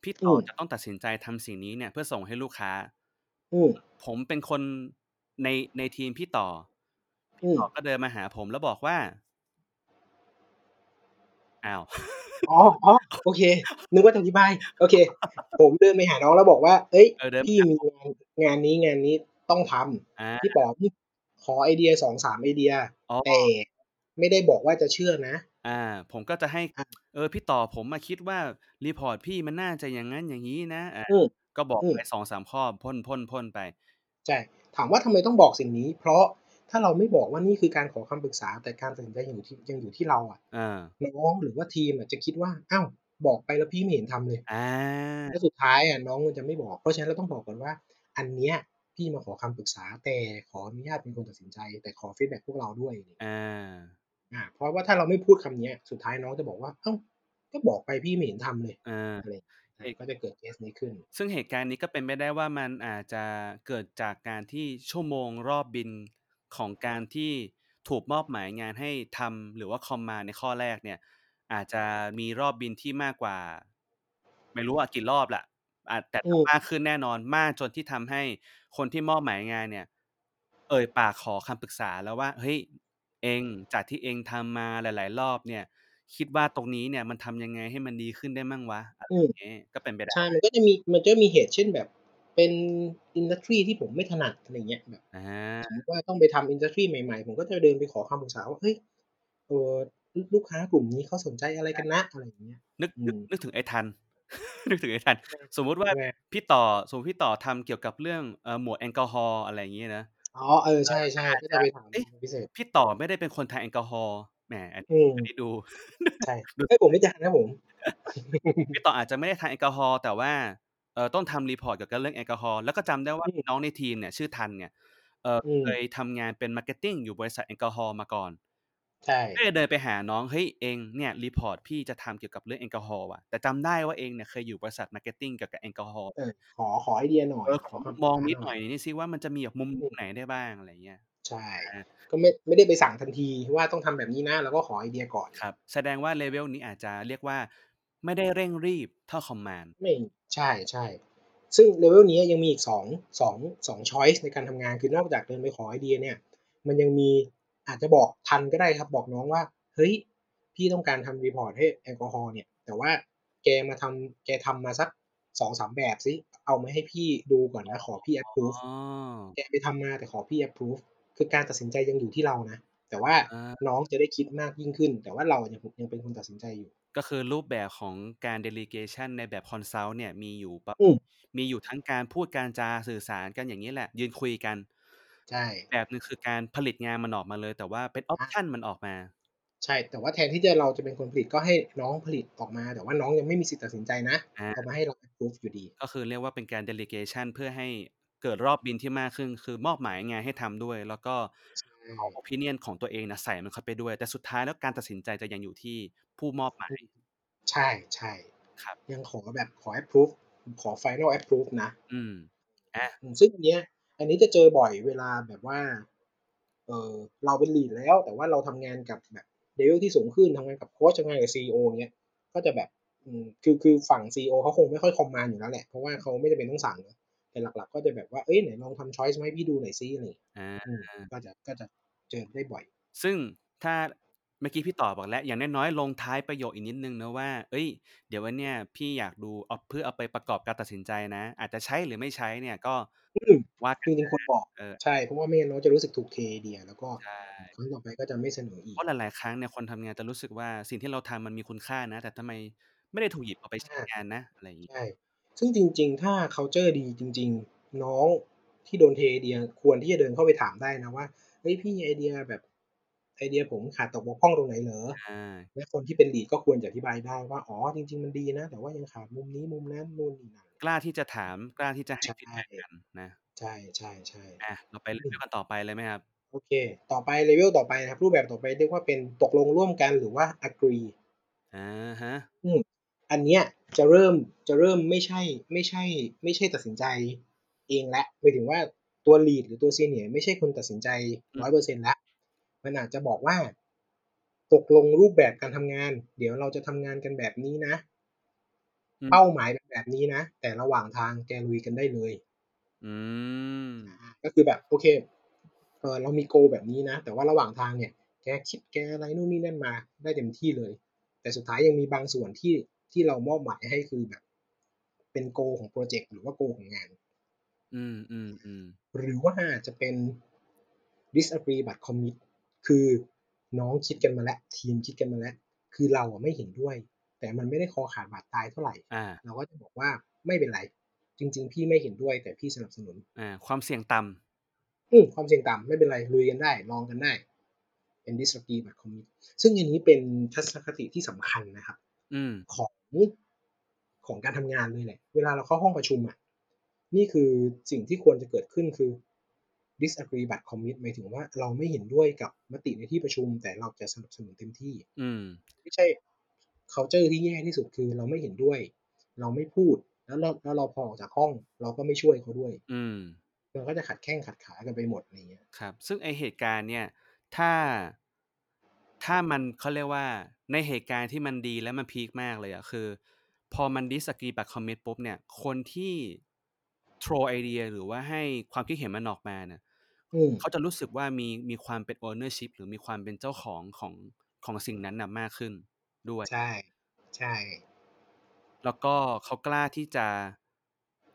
B: พี่
C: อื
B: ต่อ
C: ม
B: จะต้องตัดสินใจทำสิ่งนี้เนี่ยเพื่อส่งให้ลูกค้า
C: อืม
B: ผมเป็นคนในในทีมพี่ต่อ
C: อื
B: พี่
C: ม
B: ต่อก็เดินมาหาผมแล้วบอกว่าอ้าว
C: อ๋ออ๋อโอเค นึกว่าจะอธิบาย โอเค ผมเดินไปหาน้องแล้วบอกว่า เอ้ย
B: เออเดินไป
C: พี่
B: หา
C: มีงานงานนี้งานนี้ต้องทำ
B: อา
C: พี่ป๋อมขอไอเดียสองสามไอเดีย
B: อ๋อ
C: แต่ไม่ได้บอกว่าจะเชื่อนะ
B: อาผมก็จะให้
C: อะ
B: เออ พี่ต่อผมมาคิดว่า report พี่มันน่าจะอย่างนั้นอย่างนี้นะอา
C: อืม
B: ก็บอก
C: อืม
B: ไปสองสามข้อพ่นพ่นพ่นไป
C: ใช่ ถามว่าทำไมต้องบอกสิ่งนี้ เพราะถ้าเราไม่บอกว่านี่คือการขอคำปรึกษาแต่การตัดสินใจยังอยู่ที่ยังอยู่ที่เราอะ
B: อา
C: น้องหรือว่าทีมอะจะคิดว่าอ้าวบอกไปแล้วพี่ไม่เห็นทำเลย
B: อา
C: แล้วสุดท้ายอะน้องมันจะไม่บอก เพราะฉะนั้นเราต้องบอกก่อนว่า อันเนี้ยพี่มาขอคำปรึกษาแต่ขออนุญาตเป็นคนตัดสินใจ แต่ขอ feedback พวกเราด้วย
B: อา
C: อ่าเพราะว่าถ้าเราไม่พูดคำเนี้ย สุดท้ายน้องจะบอกว่า เอ้าก็บอกไปพี่ไม่เห็นทำเลย
B: อา
C: อะไรอย่างเงี้ยอ่าก็จะเกิดเคสนี้ขึ้น
B: ซึ่งเหตุการณ์นี้ก็เป็นไปได้ว่ามันอาจจะเกิดจากการที่ชั่วโมงรอบบินของการที่ถูกมอบหมายงานให้ทำหรือว่า command ในข้อแรกเนี่ย อาจจะมีรอบบินที่มากกว่า ไม่รู้ว่ากี่รอบแหละอาจแต่
C: อืม
B: มากขึ้นแน่นอนมากจนที่ทำให้คนที่มอบหมายงานเนี่ย เอ่ยปากขอคำปรึกษาแล้วว่าเฮ้ย เอง จากที่เองทำมาหลาย ๆ รอบเนี่ย คิดว่าตรงนี้เนี่ยมันทำยังไงให้มันดีขึ้นได้มั่งวะ อะไร
C: อื
B: อ
C: ม
B: ย่างงี้ก็เป็นไปได้
C: ใช่มันก็จะมี มันจะมีเหตุ เช่น แบบเป็นอินดัสทรีที่ผมไม่ถนัด อะไรเงี้ย แบบ
B: อา
C: สมมติว่าต้องไปทำอินดัสทรีใหม่ ๆ ผมก็จะเดินไปขอคำปรึกษาว่า เฮ้ย เอ่อ ลูก ลูกค้ากลุ่มนี้เขาสนใจอะไรกันนะ อะไรอย่างเงี้ย
B: นึก
C: อื
B: นึก
C: ม
B: นึกถึงไอ้ทัน นึกถึงไอ้ทัน สมมุติว่า
C: ยังไง?
B: พี่ต่อ สมมุติพี่ต่อทำเกี่ยวกับเรื่อง เอ่อ หมวดแอลกอฮอล์ อะไรอย่างงี้นะ
C: อ๋อ เออ ใช่
B: ก็
C: ๆ
B: อาจ
C: ก็
B: จ
C: จะไปถาม
B: เอ๊ะ
C: เป็นพิเศษ
B: พี่ต่อไม่ได้เป็นคนทานแอลกอฮอล์แหมอัน
C: อืม
B: อันนี้ดู
C: ใช่
B: ดู
C: เฮ้ยผมไม่ทานครับผม
B: พี่ต่ออาจจะไม่ได้ทานแอลกอฮอล์แต่ว่าเอ่อต้องทำ report เกี่ยวกับเรื่องแอลกอฮอล์แล้วก็จำได้ว่า
C: อืม
B: น้องในทีมเนี่ยชื่อทันเนี่ยเอ่อ
C: อืม
B: เคยทำงานเป็น marketing อยู่บริษัทแอลกอฮอล์มาก่อน
C: ใช่
B: ก็เลยเดินไปหาน้องเฮ้ยเอ็งเนี่ย report พี่จะทำเกี่ยวกับเรื่องแอลกอฮอล์ว่ะแต่จำได้ว่าเอ็งเนี่ยเคยอยู่บริษัท marketing เกี่ยวกับแอลกอฮอล์
C: เออขอขอไอเดียหน่อย
B: เออข
C: ข
B: อ
C: อคำปรึก
B: มอง
C: ษา
B: นิด
C: ห
B: ห
C: น่
B: น่
C: อ
B: อย
C: ย
B: นี่ซิว่ามันจะมีแบบมุม
C: อืม
B: ไหนได้บ้างอะไรอย่างเงี้ย
C: ใช่
B: อา
C: ก็ไม่ไม่ได้ไปสั่งทันทีว่าต้องทำแบบนี้นะเราก็ขอไอเดียก่อน
B: ครับ แสดงว่า level นี้อาจจะเรียกว่า ไม่ได้เร่งรีบเท่า command
C: ไม่ใช่ๆซึ่ง level นี้ยังมีอีก2 2 2 choice ในการทำงานคือนอกจากเดินไปขอไอเดียเนี่ย มันยังมี อาจจะบอกทันก็ได้ครับ บอกน้องว่า เฮ้ย พี่ต้องการทำ report ให้แอลกอฮอล์เนี่ย แต่ว่าแกมาทำแกทำมาสัก2-3แบบซิเอามาให้พี่ดูก่อนนะ ขอพี่
B: อ๋
C: approve
B: อ
C: แกไปทำมาแต่ขอพี่ approve คือการตัดสินใจยังอยู่ที่เรานะ แต่ว่า
B: อา
C: น้องจะได้คิดมากยิ่งขึ้น แต่ว่าเรายังยังเป็นคนตัดสินใจอยู่
B: ก็คือรูปแบบของการ delegation ในแบบ consult เนี่ยมีอยู่ปะ
C: อืม
B: มีอยู่ทั้งการพูดการจาสื่อสารกันอย่างงี้แหละ ยืนคุยกัน
C: ใช่
B: อีกแบบหนึ่งคือการผลิตงานมันออกมาเลย แต่ว่าเป็นออป
C: อา
B: ชันมันออกมา
C: ใช่ แต่ว่าแทนที่จะเราจะเป็นคนผลิตก็ให้น้องผลิตออกมา แต่ว่าน้องยังไม่มีสิทธิ์ตัดสินใจนะ
B: อา
C: เอามาให้เรา approve อยู่ดี
B: ก็คือเรียกว่าเป็นการ delegation เพื่อให้เกิดรอบบินที่มากขึ้น คือมอบหมายงานให้ทำด้วย แล้วก็
C: ใช่
B: เอา opinion ของตัวเองน่ะใส่มันเข้าไปด้วย แต่สุดท้ายแล้วการตัดสินใจจะยังอยู่ที่ผู้มอบหมา
C: อื
B: ย
C: มใช่
B: ครับ
C: ๆยังขอแบบขอ approve ขอ final approve นะ
B: อืมอา
C: อืมซึ่งอันเนี้ย อันนี้จะเจอบ่อยเวลาแบบว่า เอ่อเราเป็น lead แล้ว แต่ว่าเราทำงานกับแบบ level ที่สูงขึ้นทำงานกับโคชทำงานกับ CEO อย่างเงี้ย ก็จะแบบอืมคือคือฝั่ง CEO เขาคงไม่ค่อย command อยู่แล้วแหละ เพราะว่าเขาไม่จำเป็นต้องสั่งเนาะแต่หลัก ๆ ก็จะแบบว่าเฮ้ยไหนลองทำชอยซ์มาให้พี่ดูหน่อยซิอะไรอย่างเงี้ย
B: อา
C: อืมก็จะก็จะเจอได้บ่อย
B: ซึ่งถ้าเมื่อกี้พี่ต่อบอกแล้ว อย่างน้อยๆลงท้ายประโยคอีกนิดหนึ่งนะว่าเฮ้ย เดี๋ยววันเนี้ยพี่อยากดูเอาเพื่อเอาไปประกอบการตัดสินใจนะ อาจจะใช้หรือไม่ใช้เนี่ยก็
C: อืม
B: ว่ากั
C: จ
B: น
C: ริงๆควรบอก
B: เออ
C: ใช่ เพราะว่าไม่งั้นน้องจะรู้สึกถูกเทไอเดีย แล้วก็
B: ใช่
C: ครั้งต่อไปก็จะไม่เสนออี
B: เพ
C: ก
B: ราะหลาย ๆ ครั้งเนี่ยคนทำงานจะรู้สึกว่า สิ่งที่เราทำมันมีคุณค่านะ แต่ทำไมไม่ได้ถูกหยิบเอาไปใช้
C: อา
B: งานนะ อะไรอย่างงี้
C: ใช่ ซึ่งจริง ๆ ถ้า culture ดีจริง ๆ น้องที่โดนเทไอเดีย ควรที่จะเดินเข้าไปถามได้นะว่า เฮ้ย พี่ไอเดียแบบ ไอเดียผมขาดตกบกพร่องตรงไหนเหรอ?
B: อา
C: และคนที่เป็น lead ก็ควรจะอธิบายได้ว่า อ๋อ จริง ๆ มันดีนะ แต่ว่ายังขาดมุมนี้ มุมนั้น นู่นนี่นั่น
B: กล้าที่จะถามกล้าที่จะให้
C: ใช่
B: feedback กันนะ
C: ใช่ๆๆ
B: อาเราไป
C: อืม
B: level กันต่อไปเลยไหมครับ?
C: โอเค ต่อไป level ต่อไปนะครับ รูปแบบต่อไปเรียกว่าเป็นตกลงร่วมกันหรือว่า agree
B: อะฮะ
C: อืมอันเนี้ยจะเริ่มจะเริ่มไม่ใช่ไม่ใช่ ไม่ใช่ตัดสินใจเองแล้วหมายถึงว่าตัว lead หรือตัว senior ไม่ใช่คนตัดสินใจ
B: อืม
C: 100%แล้วมันอาจจะบอกว่า ตกลงรูปแบบการทำงาน เดี๋ยวเราจะทำงานกันแบบนี้นะ
B: อืม
C: เป้าหมายเป็น แบบนี้นะ แต่ระหว่างทางแกลุยกันได้เลย
B: อืม
C: อาก็คือแบบโอเคเอ่อเรามี goal แบบนี้นะ แต่ว่าระหว่างทางเนี่ย แกคิดแกอะไรนู่นนี่นั่นมาได้เต็มที่เลย แต่สุดท้ายยังมีบางส่วนที่ที่เรามอบหมายให้คือแบบ เป็น goal ของพรอเจกต์หรือว่า goal ของงาน
B: อืมๆๆ
C: หรือว่าอาจจะเป็น disagree but commit คือน้องคิดกันมาแล้ว ทีมคิดกันมาแล้ว คือเราอะไม่เห็นด้วย แต่มันไม่ได้คอขาดบาดตายเท่าไร
B: อา
C: เราก็จะบอกว่าไม่เป็นไร จริง ๆ พี่ไม่เห็นด้วยแต่พี่สนับสนุน
B: อาความเสี่ยงต่ำ
C: อืมความเสี่ยงต่ำไม่เป็นไรลุยกันได้ลองกันได้เป็น disagree but commit ซึ่งอันนี้เป็นทัศนคติที่สำคัญนะครับ
B: อืม
C: ของของการทำงานเลยแหละ เวลาเราเข้าห้องประชุมอะนี่คือสิ่งที่ควรจะเกิดขึ้นคือ disagree but commit หมายถึงว่าเราไม่เห็นด้วยกับมติในที่ประชุม แต่เราจะสนับสนุนเต็มที่
B: อืม
C: ไม่ใช่ culture ที่แย่ที่สุดคือเราไม่เห็นด้วย เราไม่พูดแล้วเราแล้วเราพอออกจากห้อง เราก็ไม่ช่วยเขาด้วย
B: อืม
C: มันก็จะขัดแข้งขัดขากันไปหมดอะไรอย่างเงี้ย
B: ครับ ซึ่งไอ้เหตุการณ์เนี่ย ถ้าถ้ามันเขาเรียกว่าในเหตุการณ์ที่มันดีแล้วมันพีกมากเลยอะคือ พอมัน disagree แบบ commit ปุ๊บเนี่ย คนที่ throw ไอเดียหรือว่าให้ความคิดเห็นมันออกมาเนี่ย
C: อืม
B: เขาจะรู้สึกว่ามีมีความเป็น ownership หรือมีความเป็นเจ้าของของของสิ่งนั้นน่ะมากขึ้น ด้วย
C: ใช่ ใช่
B: แล้วก็เขากล้าที่จะ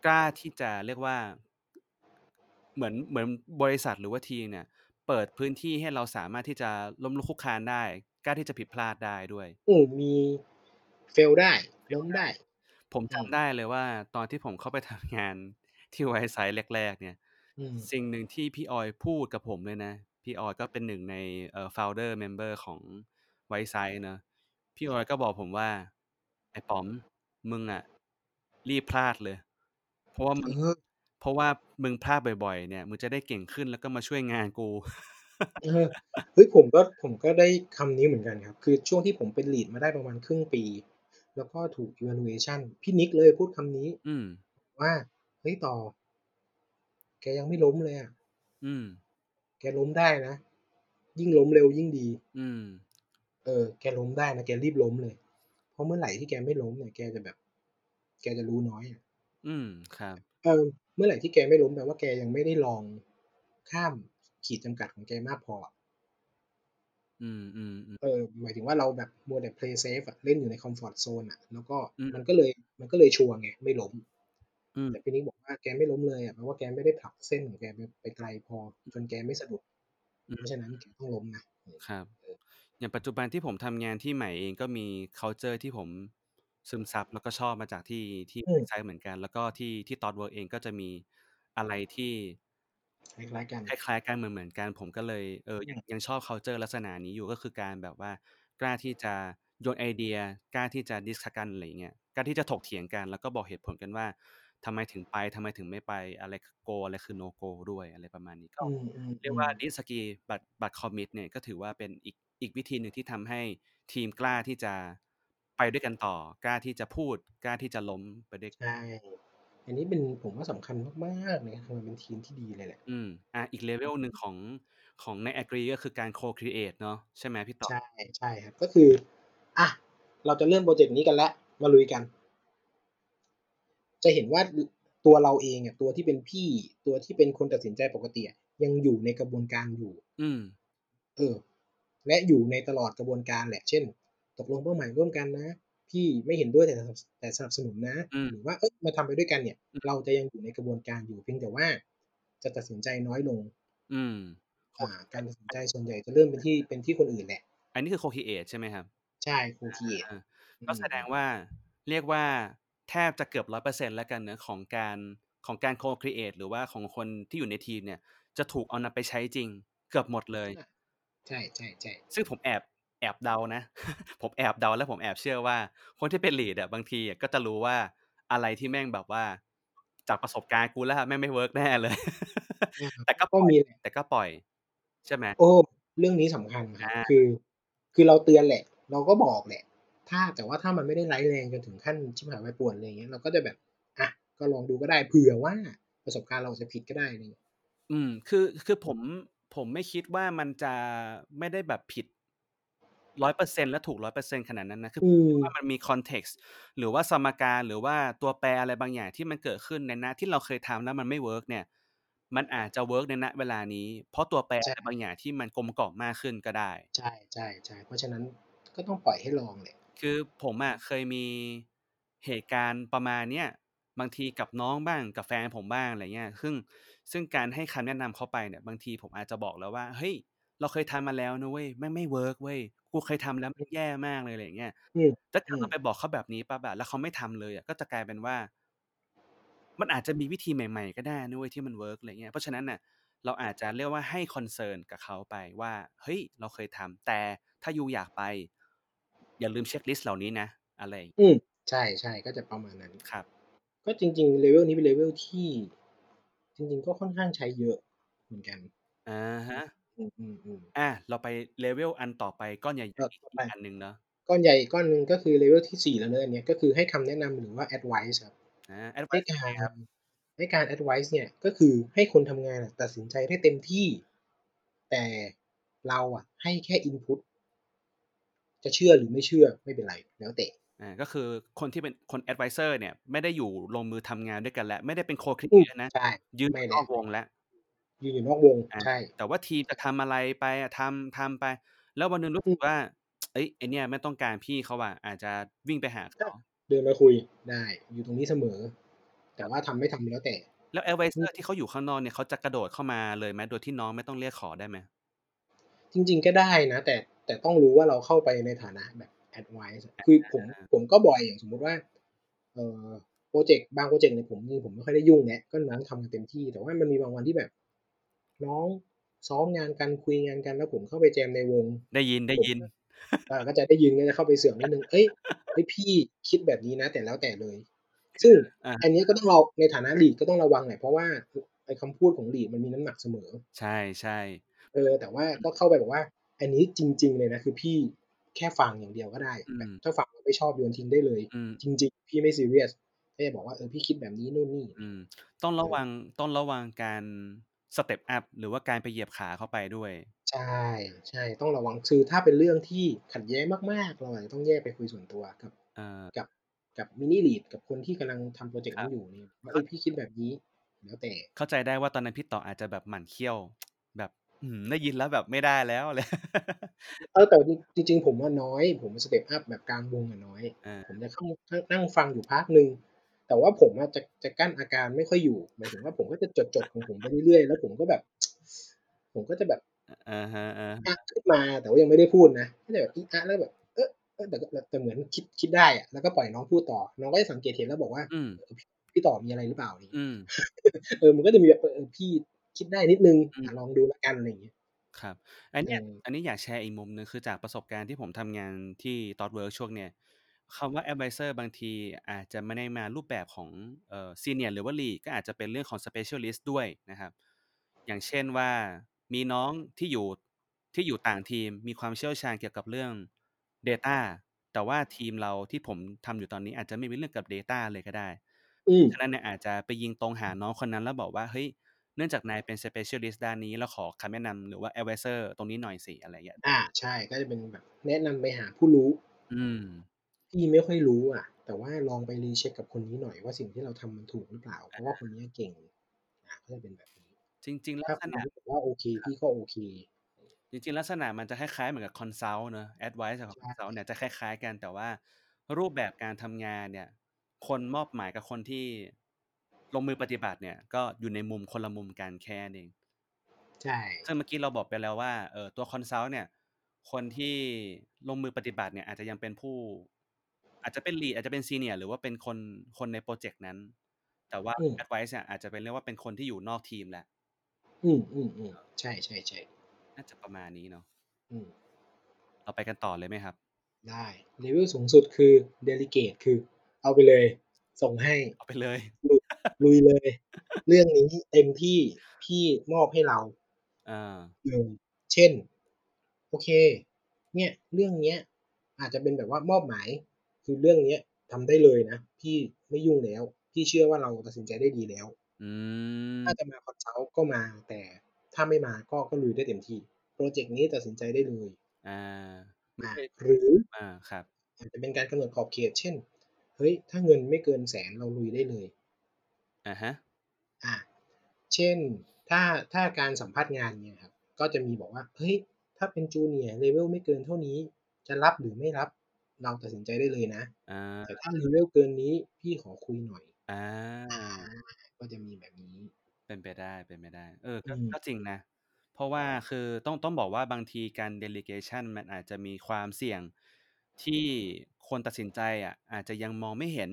B: กล้าที่จะเรียกว่า เหมือนเหมือนบริษัทหรือว่าทีมเนี่ย เปิดพื้นที่ให้เราสามารถที่จะล้มลุกคลุกคลานได้กล้าที่จะผิดพลาดได้ด้วย
C: อืมมี fail ได้ล้มได้
B: ผม
C: อื
B: จำ
C: ม
B: ได้เลยว่า ตอนที่ผมเข้าไปทำงานที่ Whiteside แรก ๆ เนี่ย
C: อืม
B: สิ่งหนึ่งที่พี่ออยพูดกับผมเลยนะ พี่ออยก็เป็นหนึ่งในเอ่อ founder member ของ Whiteside เนาะ พี่ออยก็บอกผมว่า"ไอ้ป๋อม มึงอะรีบพลาดเลย เพราะว่ามึง
C: เออ
B: เพราะว่ามึงพลาดบ่อยๆ เนี่ย มึงจะได้เก่งขึ้นแล้วก็มาช่วยงานกู"
C: เออเฮ้ยผมก็ผมก็ได้คำนี้เหมือนกันครับ คือช่วงที่ผมเป็น lead มาได้ประมาณครึ่งปี แล้วก็ถูก evaluation พี่นิกเลยพูดคำนี้
B: อืม
C: ว่า"เฮ้ยต่อ แกยังไม่ล้มเลยอะ
B: อืม
C: แกล้มได้นะ ยิ่งล้มเร็วยิ่งดี"
B: อืม
C: เออแกล้มได้นะแกรีบล้มเลย เพราะเมื่อไหร่ที่แกไม่ล้มเนี่ยแกจะแบบ แกจะรู้น้อยอะ
B: อืม ครับ
C: เออ เมื่อไหร่ที่แกไม่ล้มแปลว่าแกยังไม่ได้ลองข้ามขีดจำกัดของแกมากพออะ
B: อืมๆๆ
C: เออหมายถึงว่าเราแบบมัวแต่ play safe อะเล่นอยู่ในคอมฟอร์ตโซนอะแล้วก็
B: อืม
C: มันก็เลยมันก็เลยชัวร์ไงไม่ล้ม
B: อืม
C: แต่พี่นิกบอกว่าแกไม่ล้มเลยอะแปลว่าแกไม่ได้ผลักเส้นของแกไปไปไกลพอ จนแกไม่สะดุด
B: อื
C: เพ
B: ม
C: ราะฉะนั้นแกต้องล้มนะเออ
B: ครับ
C: เออ
B: อย่างปัจจุบันที่ผมทำงานที่ใหม่เอง ก็มี culture ที่ผมซึมซับ แล้วก็ชอบมาจากที่ ที่
C: อืม
B: Wisesight เหมือนกัน แล้วก็ที่ ที่ Thoughtworks เองก็จะมีอะไรที่
C: คล้าย ๆ กัน
B: คล้าย ๆ กัน เหมือน ๆ กัน ผมก็เลย เออ
C: อื
B: ยัง
C: ม
B: ยังชอบ คัลเชอร์ ลักษณะนี้อยู่ ก็คือการแบบว่ากล้าที่จะโยนไอเดีย กล้าที่จะ discuss กัน อะไรอย่างเงี้ย กล้าที่จะถกเถียงกัน แล้วก็บอกเหตุผลกันว่า ทำไมถึงไป ทำไมถึงไม่ไป อะไรคือ go อะไรคือ no go ด้วย อะไรประมาณนี้ก็
C: อืม
B: เรียกว่า
C: ๆ ๆ
B: disagree but but commit เนี่ย ก็ถือว่าเป็นอีก อีกวิธีหนึ่งที่ทำให้ทีมกล้าที่จะไปด้วยกันต่อกล้าที่จะพูดกล้าที่จะล้มไปด้วย
C: ใช่อันนี้เป็นผมว่าสำคัญมากๆเลยนะทำไมเป็นทีมที่ดีเลยแหละ
B: อืมอาอีก level หนึ่งของของใน agree ก็คือการ co-create เนาะใช่ไหมพี่ต่อ?
C: ใช่ใช่ครับ ก็คืออะเราจะเริ่มพรอเจกต์นี้กันแล้วมาลุยกัน จะเห็นว่าอตัวเราเองอะตัวที่เป็นพี่ตัวที่เป็นคนตัดสินใจปกติอะยังอยู่ในกระบวนการอยู่
B: อืม
C: เออ และอยู่ในตลอดกระบวนการแหละ เช่น ตกลงเป้าหมายร่วมกันนะ พี่ไม่เห็นด้วยแต่สนับแต่สนับสนุนนะ
B: อืม
C: หรือว่าเฮ้ยมาทำไปด้วยกันเนี่ย
B: อืม
C: เราจะยังอยู่ในกระบวนการอยู่เพียงแต่ว่า จะตัดสินใจน้อยลง
B: อืม
C: อ่าการตัดสินใจส่วนใหญ่จะเริ่มเป็นที่เป็นที่คนอื่นแหละ
B: อันนี้คือ co-create ใช่ไหมครับ?
C: ใช่ co-create
B: อา
C: อื
B: ก็แสดง
C: ม
B: ว่าเรียกว่าแทบจะเกือบ100%แล้วกันเนาะของการของการ co-create หรือว่าของคนที่อยู่ในทีมเนี่ย จะถูกเอานำไปใช้จริง เกือบหมดเลย
C: ใช่ๆๆ
B: ซึ่งผมแอบแอบเดานะ ผมแอบเดาและผมแอบเชื่อว่า คนที่เป็น lead อะบางทีอะก็จะรู้ว่าอะไรที่แม่งแบบว่า จากประสบการณ์กูแล้วแม่งไม่ work แน่เลย
C: อา
B: แต่ก็
C: ก็
B: ปล่อย
C: มีแหละ
B: แต่ก็ปล่อย ใช่ไหม?
C: โอ้เรื่องนี้สำคัญครับ อาคือ คือเราเตือนแหละ เราก็บอกแหละ ถ้าแต่ว่าถ้ามันไม่ได้ร้ายแรงจนถึงขั้นชิบหายวายป่วงอะไรอย่างเงี้ยเราก็จะแบบอะก็ลองดูก็ได้เผื่อว่าประสบการณ์เราอาจจะผิดก็ได้อะไรอย่างเงี้ย
B: อืม คือคือผม ผมไม่คิดว่ามันจะไม่ได้แบบผิด100%และถูก100%ขนาดนั้นนะคือผมคิดว่าอื
C: ม
B: มันมี context หรือว่าสมการหรือว่าตัวแปรอะไรบางอย่างที่มันเกิดขึ้นในณที่เราเคยทำแล้วมันไม่ work เนี่ย มันอาจจะ work ในณเวลานี้ เพราะตัวแปร
C: ใช่
B: อะไรบางอย่างที่มันกลมกล่อมมากขึ้นก็ได้
C: ใช่ๆๆเพราะฉะนั้นก็ต้องปล่อยให้ลองแหละ
B: คือผมอะเคยมีเหตุการณ์ประมาณเนี้ยบางทีกับน้องบ้างกับแฟนผมบ้างอะไรเงี้ยซึ่ง ซึ่งการให้คำแนะนำเขาไปเนี่ยบางทีผมอาจจะบอกแล้วว่า"เฮ้ยเราเคยทำมาแล้วนะเว้ยแม่งไม่ work เว้ยกูเคยทำแล้วมันแย่มากเลย"อะไรอย่างเงี้ย
C: อืม
B: ถ้าเกิดเราอื
C: ม
B: ไปบอกเขาแบบนี้ปั๊บอะแล้วเขาไม่ทำเลยอะก็จะกลายเป็นว่า มันอาจจะมีวิธีใหม่ ๆ ก็ได้นะเว้ยที่มัน work อะไรเงี้ยเพราะฉะนั้นน่ะเราอาจจะเรียกว่าให้ concern กับเขาไปว่า"เฮ้ย เราเคยทำแต่ถ้า you อยากไป อย่าลืม checklist เหล่านี้นะ"อะไร
C: อืมใช่ๆก็จะประมาณนั้น
B: ครับ
C: ก็จริงๆ level นี้เป็น level ที่จ ริง ๆ ก็ค่อนข้างใช้เยอะเหมือนกัน
B: อะฮะ
C: อืมๆๆ
B: อาเราไป level อันต่อไปก้อนใหญ่
C: ก็
B: ๆอีก
C: ต่อไปอี
B: กอันหนึ่งเนาะ
C: ก้อนใหญ่อีกก้อนหนึ่งก็คือ level ที่4แล้วเนาะอันเนี้ยก็คือให้คำแนะนำหรือว่า advice ครับ
B: อา advice ยั
C: ง
B: ไงครับ?
C: การให้ advice เนี่ยก็คือให้คนทำงานอะตัดสินใจได้เต็มที่ แต่เราอะให้แค่ input จะเชื่อหรือไม่เชื่อไม่เป็นไร แล้วแต่
B: อ่า ก็คือคนที่เป็นคน advisor เนี่ย ไม่ได้อยู่ลงมือทำงานด้วยกันแล้ว ไม่ได้เป็น co
C: อืม
B: creator นะ
C: ใช่
B: ยืน
C: ไม่
B: น
C: แล้
B: อ
C: ว
B: กวงแล้ว
C: ยืนอยู่นอกวง
B: อา
C: ใช่
B: แต่ว่าทีมจะทำอะไรไปอะทำทำไป แล้ววันหนึ่งรู้
C: อื
B: สึ
C: ม
B: กว่าเฮ้ยไอ้เนี่ยไม่ต้องการพี่เขาว่ะอาจจะวิ่งไปหา
C: ก็
B: เขา
C: เดินมาคุยได้อยู่ตรงนี้เสมอ แต่
B: ครับ
C: ว่าทำไม่ทำแล้วแต่
B: แล้ว
C: อื
B: advisor
C: ม
B: ที่เขาอยู่ข้างนอกเนี่ยเขาจะกระโดดเข้ามาเลยไหมโดยที่น้องไม่ต้องเรียกขอได้ไหม?
C: จริง ๆ ก็ได้นะแต่แต่ต้องรู้ว่าเราเข้าไปในฐานะแบบ advice อะ
B: อา
C: คือผมผมก็บ่อยอย่างสมมุติว่าเอ่อพรอเจกต์บางพรอเจกต์เนี่ยผมจริงๆผมไม่ค่อยได้ยุ่งแล้วก็น้องทำกันเต็มที่ แต่ว่ามันมีบางวันที่แบบ น้องซ้อมงานกันคุยงานกันแล้วผมเข้าไปแจมในวง
B: ได้ยิน
C: ผม
B: ๆ
C: ก็อาก็จะได้ยินก็จะเข้าไปเสือกนิดหนึ่งเฮ้ยเฮ้ยพี่คิดแบบนี้นะ แต่แล้วแต่เลย ซึ่ง
B: อา
C: อันนี้ก็ต้องเราในฐานะ lead ก็ต้องระวังหน่อยเพราะว่าอไอ้คำพูดของ lead มันมีน้ำหนักเสมอ
B: ใช่ๆ
C: เออ แต่ว่าก็เข้าไปบอกว่า อันนี้จริง ๆ เลยนะคือพี่ แค่ฟังอย่างเดียวก็ได้
B: อื
C: แบบ
B: ม
C: ถ้าฟังแล้วไม่ชอบโยนทิ้งได้เลย
B: อืม
C: จริง ๆ พี่ไม่ซีเรียสแค่บอกว่าเออพี่คิดแบบนี้นู่นนี่
B: อืมต้อง
C: เอ
B: ระ
C: อ
B: วังต้องระวังการ step up หรือว่าการไปเหยียบขาเขาไปด้วย
C: ใช่ๆต้องระวังคือถ้าเป็นเรื่องที่ขัดแย้งมากๆ เราอาจจะต้องแยกไปคุยส่วนตัวกับ
B: เออ
C: กับกับ mini lead กับคนที่กำลังทำพรอเจกต์
B: คร
C: นัั้
B: บ
C: นอยู่เนี่ยว่า
B: เข
C: เฮ้ายพี่คิดแบบนี้แล้วแต่
B: เข้าใจได้ว่าตอนนั้นพี่ต่ออาจจะแบบหมั่นเคี้ยวแบบ อื้อฮือได้ยินแล้วแบบไม่ได้แล้วอะไร
C: เออแต่จริงจริงๆผมอะน้อย ผม step up แบบกลางวงอะน้อย
B: อา
C: ผมจะเข้านั่งนั่งฟังอยู่พักหนึ่ง แต่ว่าผมอะจะจะกลั้นอาการไม่ค่อยอยู่ หมายถึงว่าผมก็จะจด ๆ ของผมไปเรื่อย ๆ แล้วผมก็แบบ ผมก็จะแบบ
B: ออะฮะ
C: อะ
B: ๆ
C: ขึ้นมาแต่ว่ายังไม่ได้พูดนะก็จะแบบอิอะแล้วแบบเออเออแต่ก็แต่เหมือนคิดคิดได้อะแล้วก็ปล่อยน้องพูดต่อ น้องก็จะสังเกตเห็นแล้วบอกว่า
B: อืม
C: เออพี่พี่ต่อมีอะไรหรือเปล่าอะไรอย่าง
B: อื
C: เงี้ย
B: ม
C: เออมันก็จะมีแบบเออพี่ คิดได้นิดหนึ่ง
B: อื
C: อะ
B: ม
C: ลองดูแล้วกันอะไรอย่างเงี้ย
B: ครับ อันเเนี้ย
C: ออ
B: อันนี้อยากแชร์อีกมุมหนึ่งคือจากประสบการณ์ที่ผมทำงานที่ ThoughtWorks ช่วงเนี้ยคำว่า advisor บางทีอาจจะไม่ได้มารูปแบบของเอ่อ Senior หรือว่า Lead ก็อาจจะเป็นเรื่องของ Specialist ด้วยนะครับ อย่างเช่นว่ามีน้องที่อยู่ที่อยู่ต่างทีมมีความเชี่ยวชาญเกี่ยวกับเรื่อง Data แต่ว่าทีมเราที่ผมทำอยู่ตอนนี้อาจจะไม่มีเรื่องกับ Data เลยก็ได้
C: อืม
B: ฉะนั้นเนี่ยอาจจะไปยิงตรงหาน้องคนนั้นแล้วบอกว่าเฮ้ย เนื่องจากนายเป็น Specialist ด้านนี้เราขอคำแนะนำหรือว่า advisor ตรงนี้หน่อยสิอะไรอย่างเงี้ย
C: อาใช่ก็จะเป็นแบบแนะนำไปหาผู้รู้
B: อืม
C: พี่ไม่ค่อยรู้อะแต่ว่าลองไป recheck กับคนนี้หน่อยว่าสิ่งที่เราทำมันถูกหรือเปล่า เพ
B: อ
C: ราะว่าคานเนี้ยเก่งอาก็จะเป็นแบบนี้
B: จริง ๆ ลั
C: ถ้าก
B: ษ
C: คน
B: ณะ
C: นี้บอกว่าโอเค
B: คร
C: พัี่
B: บ
C: ก็โอเค
B: จริงๆ ลักษณะมันจะคล้ายๆ เหมือนกับ Consult เนาะ Advice กับ
C: ใช่
B: Consult เนี่ยจะคล้ายๆ กันแต่ว่ารูปแบบการทำงานเนี่ย คนมอบหมายกับคนที่ ลงมือปฏิบัติเนี่ยก็อยู่ในมุมคนละมุมกันแค่นั้นเอง
C: ใช่
B: ซึ่งเมื่อกี้เราบอกไปแล้วว่าเอ่อตัว Consult เนี่ย คนที่ลงมือปฏิบัติเนี่ยอาจจะยังเป็นผู้ อาจจะเป็น Lead อาจจะเป็น Senior หรือว่าเป็นคนคนในพรอเจกต์นั้น แต่ว่า
C: อืม
B: Advice เนี่ยอาจจะเป็นเรียกว่าเป็นคนที่อยู่นอกทีมแล้ว
C: อืมๆๆใช่ๆๆ
B: น่าจะประมาณนี้เนาะ
C: อืม
B: เราไปกันต่อเลยไหมครับ?
C: ได้ level สูงสุดคือ Delegate คือ เอาไปเลย ส่งให้
B: เอาไปเลย
C: ลุย ลุยเลย เรื่องนี้เต็มที่พี่มอบให้เรา
B: อา
C: เออ เช่น โอเค เนี่ย เรื่องเนี้ย อาจจะเป็นแบบว่ามอบหมาย คือเรื่องเนี้ยทำได้เลยนะ พี่ไม่ยุ่งแล้ว พี่เชื่อว่าเราตัดสินใจได้ดีแล้ว
B: อื
C: ถ้ามจะมา Consult ก็มา แต่ถ้าไม่มาก็ก็ลุยได้เต็มที่พรอเจกต์นี้ตัดสินใจได้เลย
B: อาไม่
C: อา
B: ใช่
C: หรือ
B: อาครับ
C: อาจจะเป็นการกำหนดขอบเขต เช่น เฮ้ย ถ้าเงินไม่เกิน100,000เราลุยได้เลย
B: อะฮะ
C: อาเช่นถ้าถ้าการสัมภาษณ์งานเนี่ยครับก็จะมีบอกว่าเฮ้ยถ้าเป็น Junior level ไม่เกินเท่านี้ จะรับหรือไม่รับเราตัดสินใจได้เลยนะ
B: อา
C: แต่ถ้า level เกินนี้พี่ขอคุยหน่อย
B: อา
C: อาก็จะมีแบบนี้
B: เป็นไปได้เป็นไปได้ เออ
C: อ
B: ก็ื
C: ม
B: ก็จริงนะ เพราะว่าคือต้องต้องบอกว่าบางทีการ Delegation มันอาจจะมีความเสี่ยงที่คนตัดสินใจอะอาจจะยังมองไม่เห็น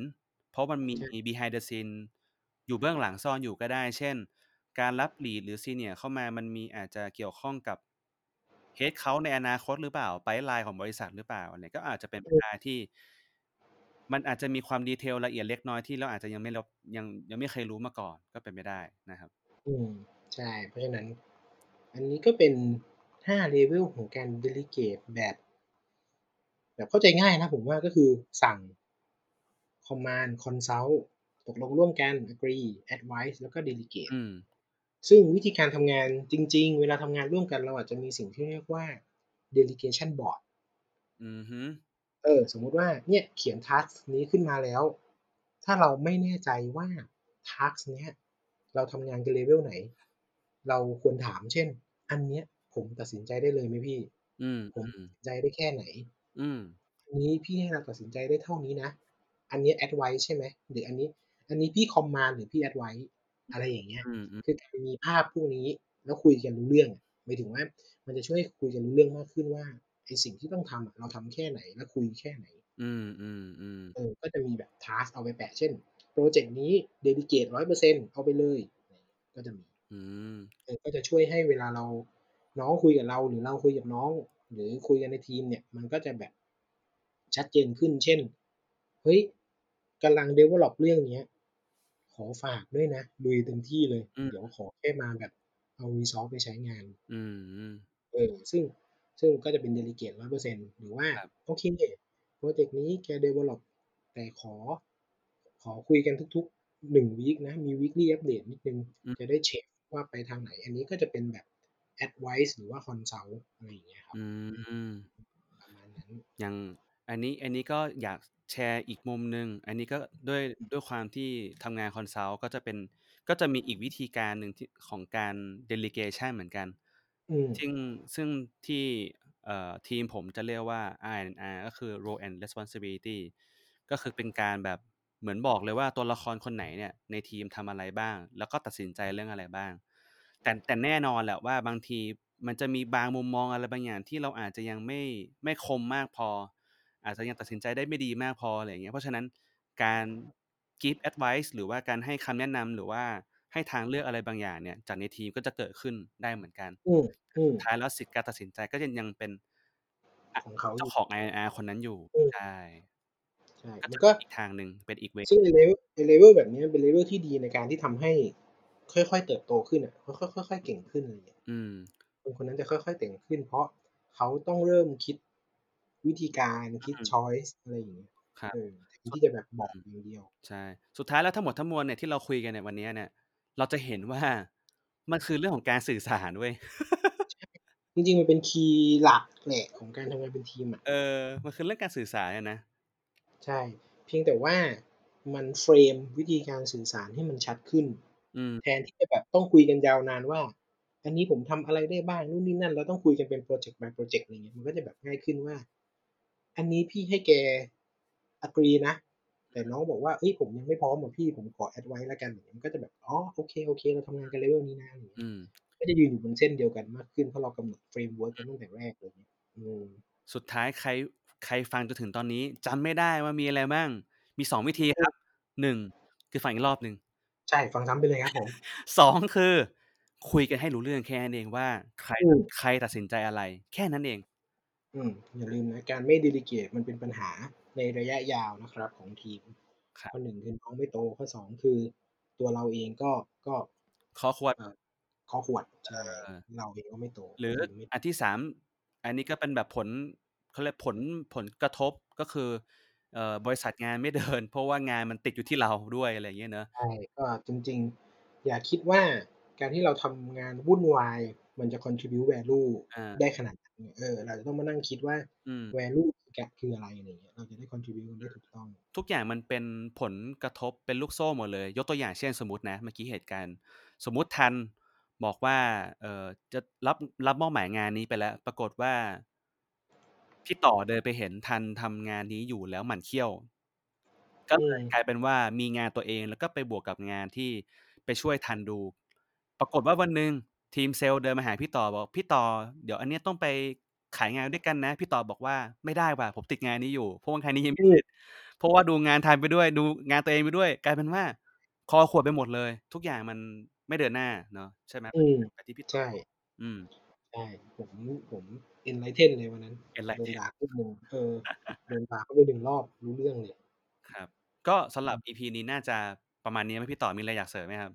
B: เพราะมันมี
C: ใช่
B: behind the scene อยู่เบื้องหลังซ่อนอยู่ก็ได้ เช่น การรับ Lead หรือ Senior เข้ามามันมีอาจจะเกี่ยวข้องกับ Head Count ในอนาคตหรือเปล่า Pipeline ของบริษัทหรือเปล่าเนี้ยก็อาจจะเป็นป
C: อืม
B: ได้ที่ มันอาจจะมีความ detail ละเอียดเล็กน้อยที่เราอาจจะยังไม่รับยังยังไม่เคยรู้มาก่อนก็เป็นไปได้นะครับ
C: อืมใช่ เพราะฉะนั้น อันนี้ก็เป็น5 level ของการ Delegate แบบ แบบเข้าใจง่ายนะผมว่าก็คือสั่ง Command Consult ตกลงร่วมกัน Agree Advice แล้วก็ Delegate
B: อืม
C: ซึ่งวิธีการทำงานจริง ๆ เวลาทำงานร่วมกันเราอาจจะมีสิ่งที่เรียกว่า delegation board
B: อือฮึ
C: เออ สมมุติว่าเนี่ยเขียน task นี้ขึ้นมาแล้ว ถ้าเราไม่แน่ใจว่า task เนี้ยเราทำงานกัน level ไหน เราควรถามเช่น อันเนี้ยผมตัดสินใจได้เลยไหมพี่?
B: อืม
C: ผม
B: อืม
C: ตัดสินใจได้แค่ไหน?
B: อืม
C: อันนี้พี่ให้เราตัดสินใจได้เท่านี้นะ อันเนี้ย advice ใช่ไหมหรืออันนี้ อันนี้พี่ command หรือพี่ advice อะไรอย่างเงี้ย
B: อืม
C: คือการมีภาพพวกนี้แล้วคุยกันรู้เรื่องอะหมายถึงว่า มันจะช่วยให้คุยกันรู้เรื่องมากขึ้นว่าไอ้สิ่งที่ต้องทำอะเราทำแค่ไหนแล้วคุยแค่ไหน
B: อืมอืมๆ
C: เออก็จะมีแบบ task เอาไปแปะเช่นพรอเจกต์นี้ dedicate 100%เอาไปเลย ก็จะมี
B: อืม
C: เออก็จะช่วยให้เวลาเราน้องคุยกับเราหรือเราคุยกับน้อง หรือคุยกันในทีมเนี่ย มันก็จะแบบชัดเจนขึ้น เช่น เฮ้ยกำลัง develop เรื่องเนี้ย ขอฝากด้วยนะลุยเต็มที่เลย
B: อืม
C: เดี๋ยวขอแค่มาแบบเอา resource ไปใช้งาน
B: อืม
C: เออซึ่งซึ่งก็จะเป็น delegate 100%หรือว่า
B: ครับ
C: โอเคพรอเจกต์นี้แก develop แต่ขอ ขอคุยกันทุกๆ1วีกนะมี weekly update นิดหนึ่ง
B: อืม
C: จะได้เช็กว่าไปทางไหน อันนี้ก็จะเป็นแบบ advice หรือว่า consult อะไรอย่างเงี้ยครับ
B: อืม
C: ประมาณนั้น
B: อย่างอันนี้อันนี้ก็อยาก แชร์อีกมุมหนึ่ง อันนี้ก็ด้วย ด้วยความที่ทำงาน consult ก็จะเป็น ก็จะมีอีกวิธีการหนึ่งที่ ของการ delegation เหมือนกัน
C: อืม
B: ซึ่ง ซึ่งที่ เอ่อ ทีมผมจะเรียกว่า R&R ก็คือ Role and Responsibility ก็คือเป็นการแบบเหมือนบอกเลยว่า ตัวละครคนไหนเนี่ยในทีมทำอะไรบ้าง แล้วก็ตัดสินใจเรื่องอะไรบ้าง แต่ แต่แน่นอนแหละว่า บางทีมันจะมีบางมุมมองอะไรบางอย่างที่เราอาจจะยังไม่ ไม่คมมากพอ อาจจะยังตัดสินใจได้ไม่ดีมากพออะไรอย่างเงี้ยเพราะฉะนั้นการ give advice หรือว่าการให้คำแนะนำหรือว่าให้ทางเลือกอะไรบางอย่างเนี่ย จากในทีมก็จะเกิดขึ้นได้เหมือนกัน
C: อืมอืม
B: สุดท้ายแล้วสิทธิ์การตัดสินใจก็ยังยังเป็นอะ
C: ของเขาอ
B: เจ้า
C: ยู่
B: ของ R&R คนนั้นอยู่
C: อืม
B: ใช่
C: ใช่
B: ก็
C: มั
B: จะ
C: นก็
B: เป็นอีกทางหนึ่งเป็นอีกเวย์
C: ซึ่งไอ้ level ไอ้ level แบบเนี้ยเป็น level ที่ดีในการที่ทำให้ ค่อยๆเติบโตขึ้นอะค่อยๆค่อยๆเก่งขึ้นอะไรอย่างเงี้ย
B: อืม
C: คนคนนั้นจะค่อยๆเก่งขึ้น เพราะเขาต้องเริ่มคิด วิธีการคิด
B: อืม
C: ชอยซ์อะไรอย่างเงี้ย
B: ครับ
C: เออแทนที่จะแบบบ
B: อื
C: อก
B: ม
C: อย่างเดียว
B: ใช่ สุดท้ายแล้วทั้งหมดทั้งมวลเนี่ยที่เราคุยกันในวันเนี้ยเนี่ย เราจะเห็นว่ามันคือเรื่องของการสื่อสารเว้ย
C: ใช่จริงๆมันเป็นคีย์หลักแหละของการทำงานเป็นทีมอะ
B: เออมันคือเรื่องการสื่อสารอะนะ
C: ใช่ เพียงแต่ว่ามันเฟรมวิธีการสื่อสารให้มันชัดขึ้น
B: อืม
C: แทนที่จะแบบต้องคุยกันยาวนานว่า อันนี้ผมทำอะไรได้บ้างนู่นนี่นั่นเราต้องคุยกันเป็นพรอเจกต์ by พรอเจกต์อะไรอย่างเงี้ยมันก็จะแบบง่ายขึ้นว่า อันนี้พี่ให้แก agree นะ แต่น้องบอกว่าเฮ้ยผมยังไม่พร้อมอะพี่ผมขอ advice แล้วกันอย่างเงี้ยมันก็จะแบบอ๋อโอเคๆเราทำงานกัน level นี้นะอะไรอย่างเงี้ย
B: อืม
C: ก็จะยืนอยู่บนเส้นเดียวกันมากขึ้นเพราะเรากำหนด framework กันตั้งแต่แรกอะไรอย่างเงี้ยอืม
B: สุดท้ายใครใครฟังจนถึงตอนนี้จำไม่ได้ว่ามีอะไรบ้างมี2วิธีครับ1คือฟังอีกรอบหนึ่ง
C: ใช่ฟังซ้ำไปเลยครับผม
B: 2คือ คุยกันให้รู้เรื่องแค่นั้นเองว่า ใคร
C: อืม
B: ใครตัดสินใจอะไร แค่นั้นเอง
C: อืมอย่าลืมนะ การไม่ delegate มันเป็นปัญหาในระยะยาวนะครับของทีม
B: ครับ
C: ข้อ1คือน้องไม่โตข้อ2คือตัวเราเองก็ก็
B: ข้อควร
C: เอ่อข้อขวดใช่
B: เออ
C: เราเองก็ไม่โต
B: หรือ
C: ทีมไม่
B: อันที่3อันนี้ก็เป็นแบบผลเขาเรียกผลผลกระทบก็คือเอ่อบริษัทงานไม่เดิน เพราะว่างานมันติดอยู่ที่เราด้วยอะไรอย่างเงี้ยเนาะ
C: ใช่ก็จริง ๆ อย่าคิดว่าการที่เราทำงานวุ่นวาย มันจะ contribute value
B: อา
C: ได้ขนาดนั้นเออ เราจะต้องมานั่งคิดว่า
B: อืม
C: value กะคืออะไรอะไรอย่างเงี้ย เราจะได้ contribute กันได้ถูกต้อง
B: ทุกอย่างมันเป็นผลกระทบเป็นลูกโซ่หมดเลย ยกตัวอย่างเช่นสมมุตินะ เมื่อกี้เหตุการณ์ สมมุติทันบอกว่า เอ่อจะรับรับมอบหมายงานนี้ไปแล้ว ปรากฏว่าพี่ต่อเดินไปเห็นทันทำงานนี้อยู่แล้วหมั่นเคี้ยว ก็
C: อื
B: เลย
C: ม
B: กลายเป็นว่ามีงานตัวเองแล้วก็ไปบวกกับงานที่ไปช่วยทันดู ปรากฏว่าวันหนึ่ง ทีมเซลส์เดินมาหาพี่ต่อบอก"พี่ต่อเดี๋ยวอันเนี้ยต้องไปขายงานด้วยกันนะ"พี่ต่อบอกว่า"ไม่ได้ว่ะผมติดงานนี้อยู่เพราะว่างานนี้ยังไม่
C: อื
B: เส
C: ม
B: ร็จ"เพราะว่าดูงานทันไปด้วย ดูงานตัวเองไปด้วย กลายเป็นว่า คอขวดไปหมดเลย ทุกอย่างมันไม่เดินหน้าเนาะใช่ไหม
C: อืม
B: แบบที่พี่ต่
C: ใช่
B: อบอกอืม
C: ใช่ผมผม enlighten เลยวันนั้นโดน
B: enlighten
C: ด่าครึ่งหนึ่งเออโดนด่าเข้าไป1รอบรู้เรื่องเลย
B: ครับ ก็สำห
C: อ
B: รัืบ
C: ม
B: EP นี้น่าจะประมาณนี้ไหมพี่ต่อมีอะไรอยากเสริมไหมครับ?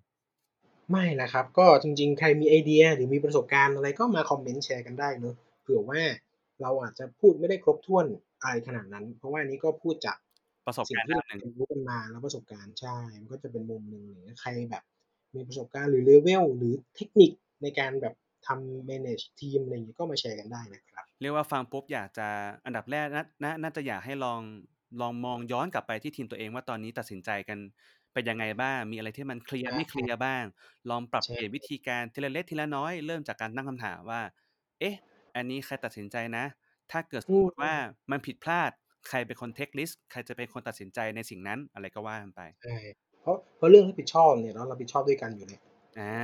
C: ไม่ล่ะครับ ก็จริงๆ ใครมีไอเดียหรือมีประสบการณ์อะไรก็มาคอมเมนต์แชร์กันได้เนาะเผื่อว่าเราอาจจะพูดไม่ได้ครบถ้วนอะไรขนาดนั้น เพราะว่าอันนี้ก็พูดจาก
B: ประสบ
C: สิ่
B: กางรณ์
C: ที่
B: ด้า
C: เรา
B: นหนึ่ง
C: เรียนรู้กันมาแล้วประสบการณ์ใช่มันก็จะเป็นมุมหนึ่งหรือใครแบบ มีประสบการณ์หรือ level หรือเทคนิคในการแบบทำ manage ทีมอะไรอย่างงี้ก็มาแชร์กันได้นะครับ
B: เรียกว่าฟังปุ๊บอยากจะอันดับแรกน่าน่าน่าจะอยากให้ลองลองมองย้อนกลับไปที่ทีมตัวเองว่าตอนนี้ตัดสินใจกัน เป็นยังไงบ้าง มีอะไรที่มันเคลียร์
C: ใช่
B: ไม่เคลียร์บ้าง ลองปรับ
C: ใช่
B: เปลี่ยนวิธีการทีละเล็กทีละน้อย เริ่มจากการตั้งคำถามว่า เอ๊ะ อันนี้ใครตัดสินใจนะ ถ้าเกิดสมมติว่ามันผิดพลาด ใครเป็นคนเทคลิสต์ ใครจะเป็นคนตัดสินใจในสิ่งนั้น อะไรก็ว่ากันไป
C: ใช่ เพราะเพราะเรื่องรับผิดชอบเนี่ยเรารับผิดชอบด้วยกันอยู่แล้ว
B: อ่า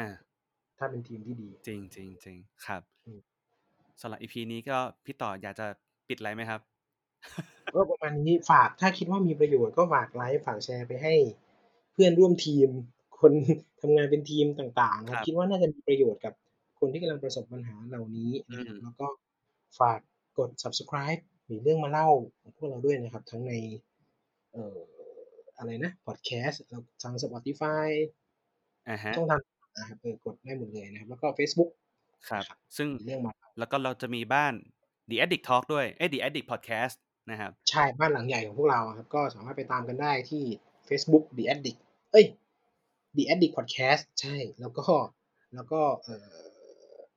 C: ถ้าเป็นทีมที่ดี
B: จริงจริงจริงครับ
C: อืม
B: สำหรับ EP นี้ก็พี่ต่ออยากจะปิดอะไรไหมครับ
C: ก็ประมาณนี้ฝากถ้าคิดว่ามีประโยชน์ก็ฝากไลค์ฝากแชร์ไปให้เพื่อนร่วมทีม คนทำงานเป็นทีมต่างๆนะค
B: ครั
C: รับบคิดว่าน่าจะมีประโยชน์กับคนที่กำลังประสบปัญหาเหล่านี้นะครับ
B: อืม
C: แล้วก็ฝากกด subscribe มีเรื่องมาเล่าของพวกเราด้วยนะครับ ทั้งในเอ่ออะไรนะพอดแคสต์แล้วทาง Spotify
B: อ่าฮะ
C: ช่องทางนะครับเออกดได้หมดเลยนะครับ แล้วก็ Facebook
B: ครับ
C: นะครับ
B: ซึ่ง
C: มีเรื่องมาเล่า
B: แล้วก็เราจะมีบ้าน The Addict Talk ด้วยเอ้ย The Addict Podcast นะครับ
C: ใช่บ้านหลังใหญ่ของพวกเราครับ ก็สามารถไปตามกันได้ที่ Facebook The Addict เอ้ย The Addict Podcast ใช่ แล้วก็ แล้วก็เอ่อ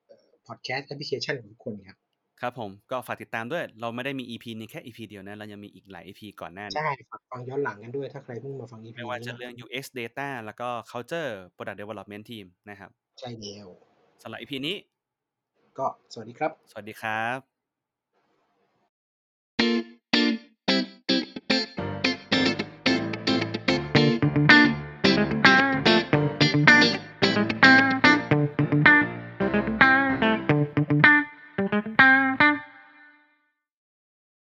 C: เอ่อ podcast application ของทุกคนครับ
B: ครับผม ก็ฝากติดตามด้วย เราไม่ได้มี EP นี้แค่ EP เดียวนะ เรายังมีอีกหลาย EP ก่อนหน้านี้
C: ใช่ ฝากฟังย้อนหลังกันด้วย ถ้าใครเพิ่งมาฟัง EP
B: ไม่ว่า
C: นี้
B: จะ
C: นะ
B: เรื่อง UX Data แล้วก็ Culture Product Development Team นะครับ
C: ใช่แล้ว
B: สำหรับ EP นี้
C: ก็สวัสดีครับ
B: สวัสดีครับ